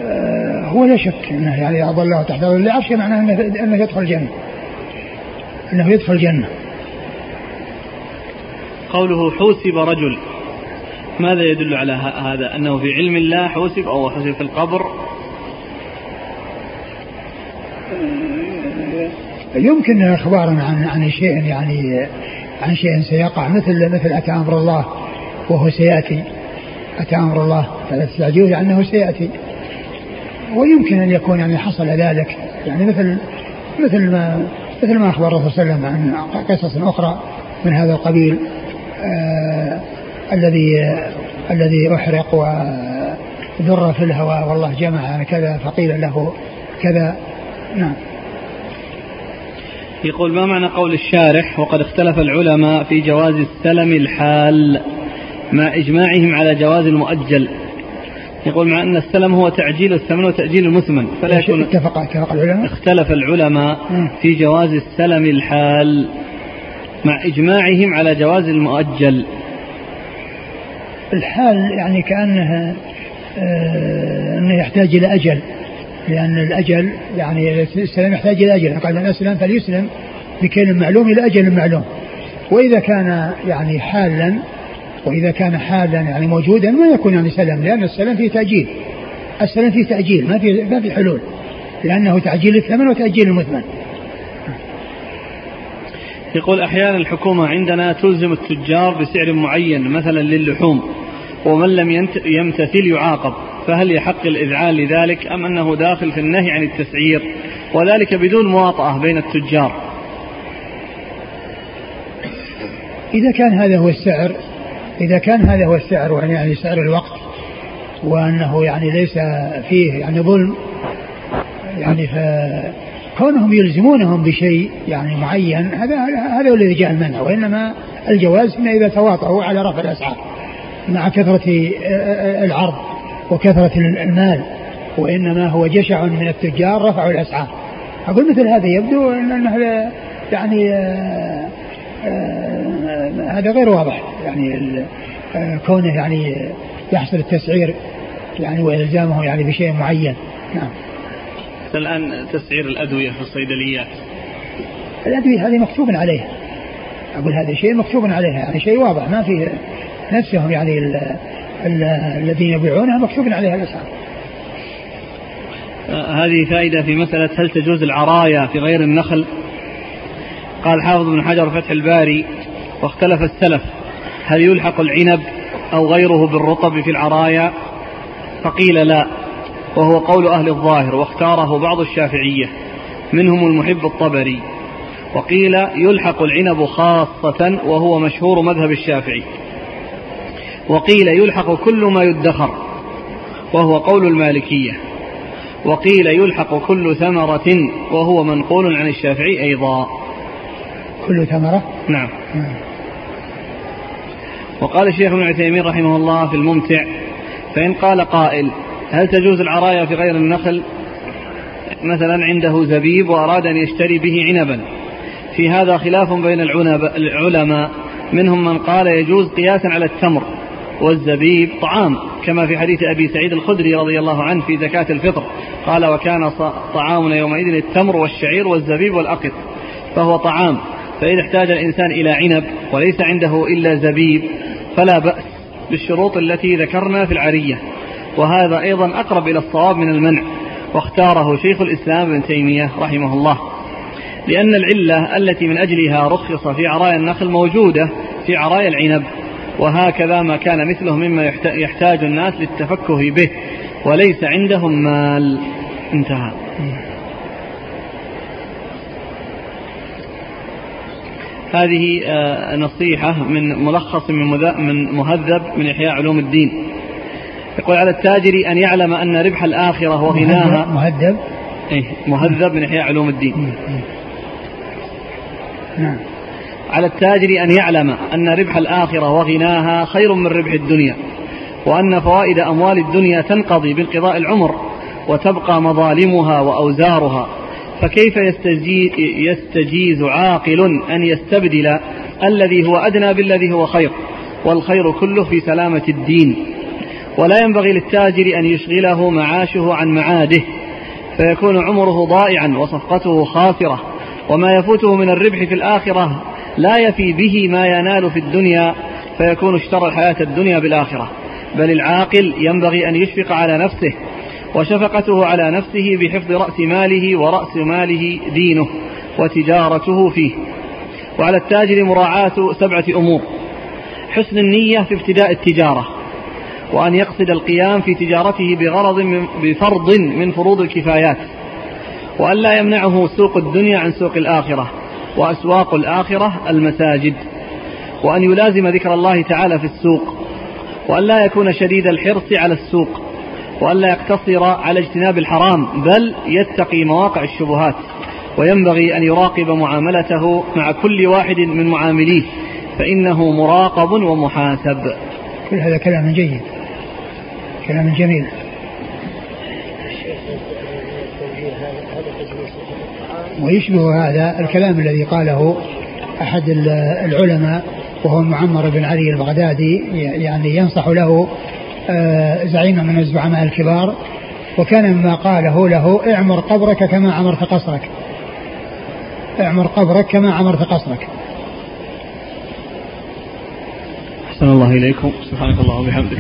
آه، هو لا شك إنه يعني اظله تحت ظل عرشه معناه انه, إنه يدخل الجنة. أنه يدخل الجنة.
قوله حوسب رجل. ماذا يدل على هذا؟ أنه في علم الله حوسب أو حوسب في القبر؟
يمكن اخبارا عن عن شيء يعني عن شيء سيقع مثل مثل أتى أمر الله وهو سيأتي. أتى أمر الله فلا تستعجلوا لأنه سيأتي. ويمكن أن يكون يعني حصل ذلك. يعني مثل مثل ما مثل ما أخبر الرسول صلى الله عليه وسلم عن قصص أخرى من هذا القبيل آه الذي الذي أحرق وذر في الهواء والله جمع كذا فقيل له كذا. نعم.
يقول ما معنى قول الشارح؟ وقد اختلف العلماء في جواز السلم الحال مع إجماعهم على جواز المؤجل. يقول مع أن السلم هو تعجيل الثمن وتأجيل المثمن
فلا يكون اتفق اتفق العلماء.
اختلف العلماء في جواز السلم الحال مع إجماعهم على جواز المؤجل.
الحال يعني كأنها آه أنه يحتاج إلى أجل. لأن الأجل يعني السلام يحتاج إلى أجل. قال من أسلم فليسلم بكيل معلوم إلى أجل معلوم. وإذا كان يعني حالا وإذا كان حالا يعني موجودا ما يكون يعني سلم لأن السلام فيه تأجيل. السلام فيه تأجيل ما في ما في حلول. لأنه تعجيل الثمن وتأجيل المثمن.
يقول أحيانا الحكومة عندنا تلزم التجار بسعر معين مثلا للحوم ومن لم يمتثل يعاقب. فهل يحق الإذعان لذلك أم أنه داخل في النهي عن التسعير وذلك بدون مواطأة بين التجار؟
إذا كان هذا هو السعر إذا كان هذا هو السعر يعني سعر الوقت وأنه يعني ليس فيه يعني ظلم يعني فكونهم يلزمونهم بشيء يعني معين هذا هذا هو الذي جاء المنع وإنما الجواز إن إذا تواطؤوا على رفع الأسعار مع كثرة العرض. وكثرة المال وإنما هو جشع من التجار رفعوا الأسعار. أقول مثل هذا يبدو أنه يعني آه، آه، هذا غير واضح. يعني آه، كونه يعني يحصل التسعير يعني وإلزامه يعني بشيء معين. نعم.
الآن تسعير الأدوية في الصيدليات.
الأدوية هذه مكتوب عليها. أقول هذا شيء مكتوب عليها يعني شيء واضح ما فيه نفسهم يعني الذين يبيعونها مكتوب عليها الاسعار.
هذه فائدة في مسألة هل تجوز العرايا في غير النخل؟ قال حافظ بن حجر فتح الباري واختلف السلف هل يلحق العنب أو غيره بالرطب في العرايا؟ فقيل لا وهو قول أهل الظاهر واختاره بعض الشافعية منهم المحب الطبري. وقيل يلحق العنب خاصة وهو مشهور مذهب الشافعي. وقيل يلحق كل ما يدخر وهو قول المالكية. وقيل يلحق كل ثمرة وهو منقول عن الشافعي أيضا.
كل ثمرة؟
نعم, نعم. وقال الشيخ ابن عثيمين رحمه الله في الممتع فإن قال قائل هل تجوز العرايا في غير النخل؟ مثلا عنده زبيب وأراد أن يشتري به عنبا. في هذا خلاف بين العلماء منهم من قال يجوز قياسا على التمر والزبيب طعام كما في حديث أبي سعيد الخدري رضي الله عنه في زكاة الفطر. قال وكان طعامنا يومئذ التمر والشعير والزبيب والأقط فهو طعام. فإذا احتاج الإنسان إلى عنب وليس عنده إلا زبيب فلا بأس بالشروط التي ذكرنا في العرية. وهذا أيضا أقرب إلى الصواب من المنع واختاره شيخ الإسلام ابن تيمية رحمه الله. لأن العلة التي من أجلها رخص في عرايا النخل موجودة في عرايا العنب. وهكذا ما كان مثله مما يحتاج الناس للتفكه به وليس عندهم مال. انتهى. هذه آه، نصيحة من ملخص من مهذب من إحياء علوم الدين. يقول على التاجر أن يعلم أن ربح الآخرة وغناها.
مهذب؟
إيه مهذب من إحياء علوم الدين. نعم. على التاجر أن يعلم أن ربح الآخرة وغناها خير من ربح الدنيا وأن فوائد أموال الدنيا تنقضي بانقضاء العمر وتبقى مظالمها وأوزارها فكيف يستجيز, عاقل أن يستبدل الذي هو أدنى بالذي هو خير والخير كله في سلامة الدين؟ ولا ينبغي للتاجر أن يشغله معاشه عن معاده فيكون عمره ضائعا وصفقته خاسرة وما يفوته من الربح في الآخرة لا يفي به ما ينال في الدنيا فيكون اشترى الحياة الدنيا بالآخرة. بل العاقل ينبغي أن يشفق على نفسه وشفقته على نفسه بحفظ رأس ماله ورأس ماله دينه وتجارته فيه. وعلى التاجر مراعاة سبعة أمور حسن النية في ابتداء التجارة وأن يقصد القيام في تجارته بغرض من بفرض من فروض الكفايات وأن لا يمنعه سوق الدنيا عن سوق الآخرة. وأسواق الآخرة المساجد وأن يلازم ذكر الله تعالى في السوق وأن لا يكون شديد الحرص على السوق وأن لا يقتصر على اجتناب الحرام بل يتقي مواقع الشبهات وينبغي أن يراقب معاملته مع كل واحد من معامليه فإنه مراقب ومحاسب.
كل هذا كلام جيد كلام جميل. ويشبه هذا الكلام الذي قاله أحد العلماء وهو معمر بن علي البغدادي يعني ينصح له آه، زعيما من الزعماء الكبار وكان مما قاله له اعمر قبرك كما عمرت قصرك. اعمر قبرك كما عمرت قصرك.
أحسن الله إليكم. سبحانك الله وبحمدك.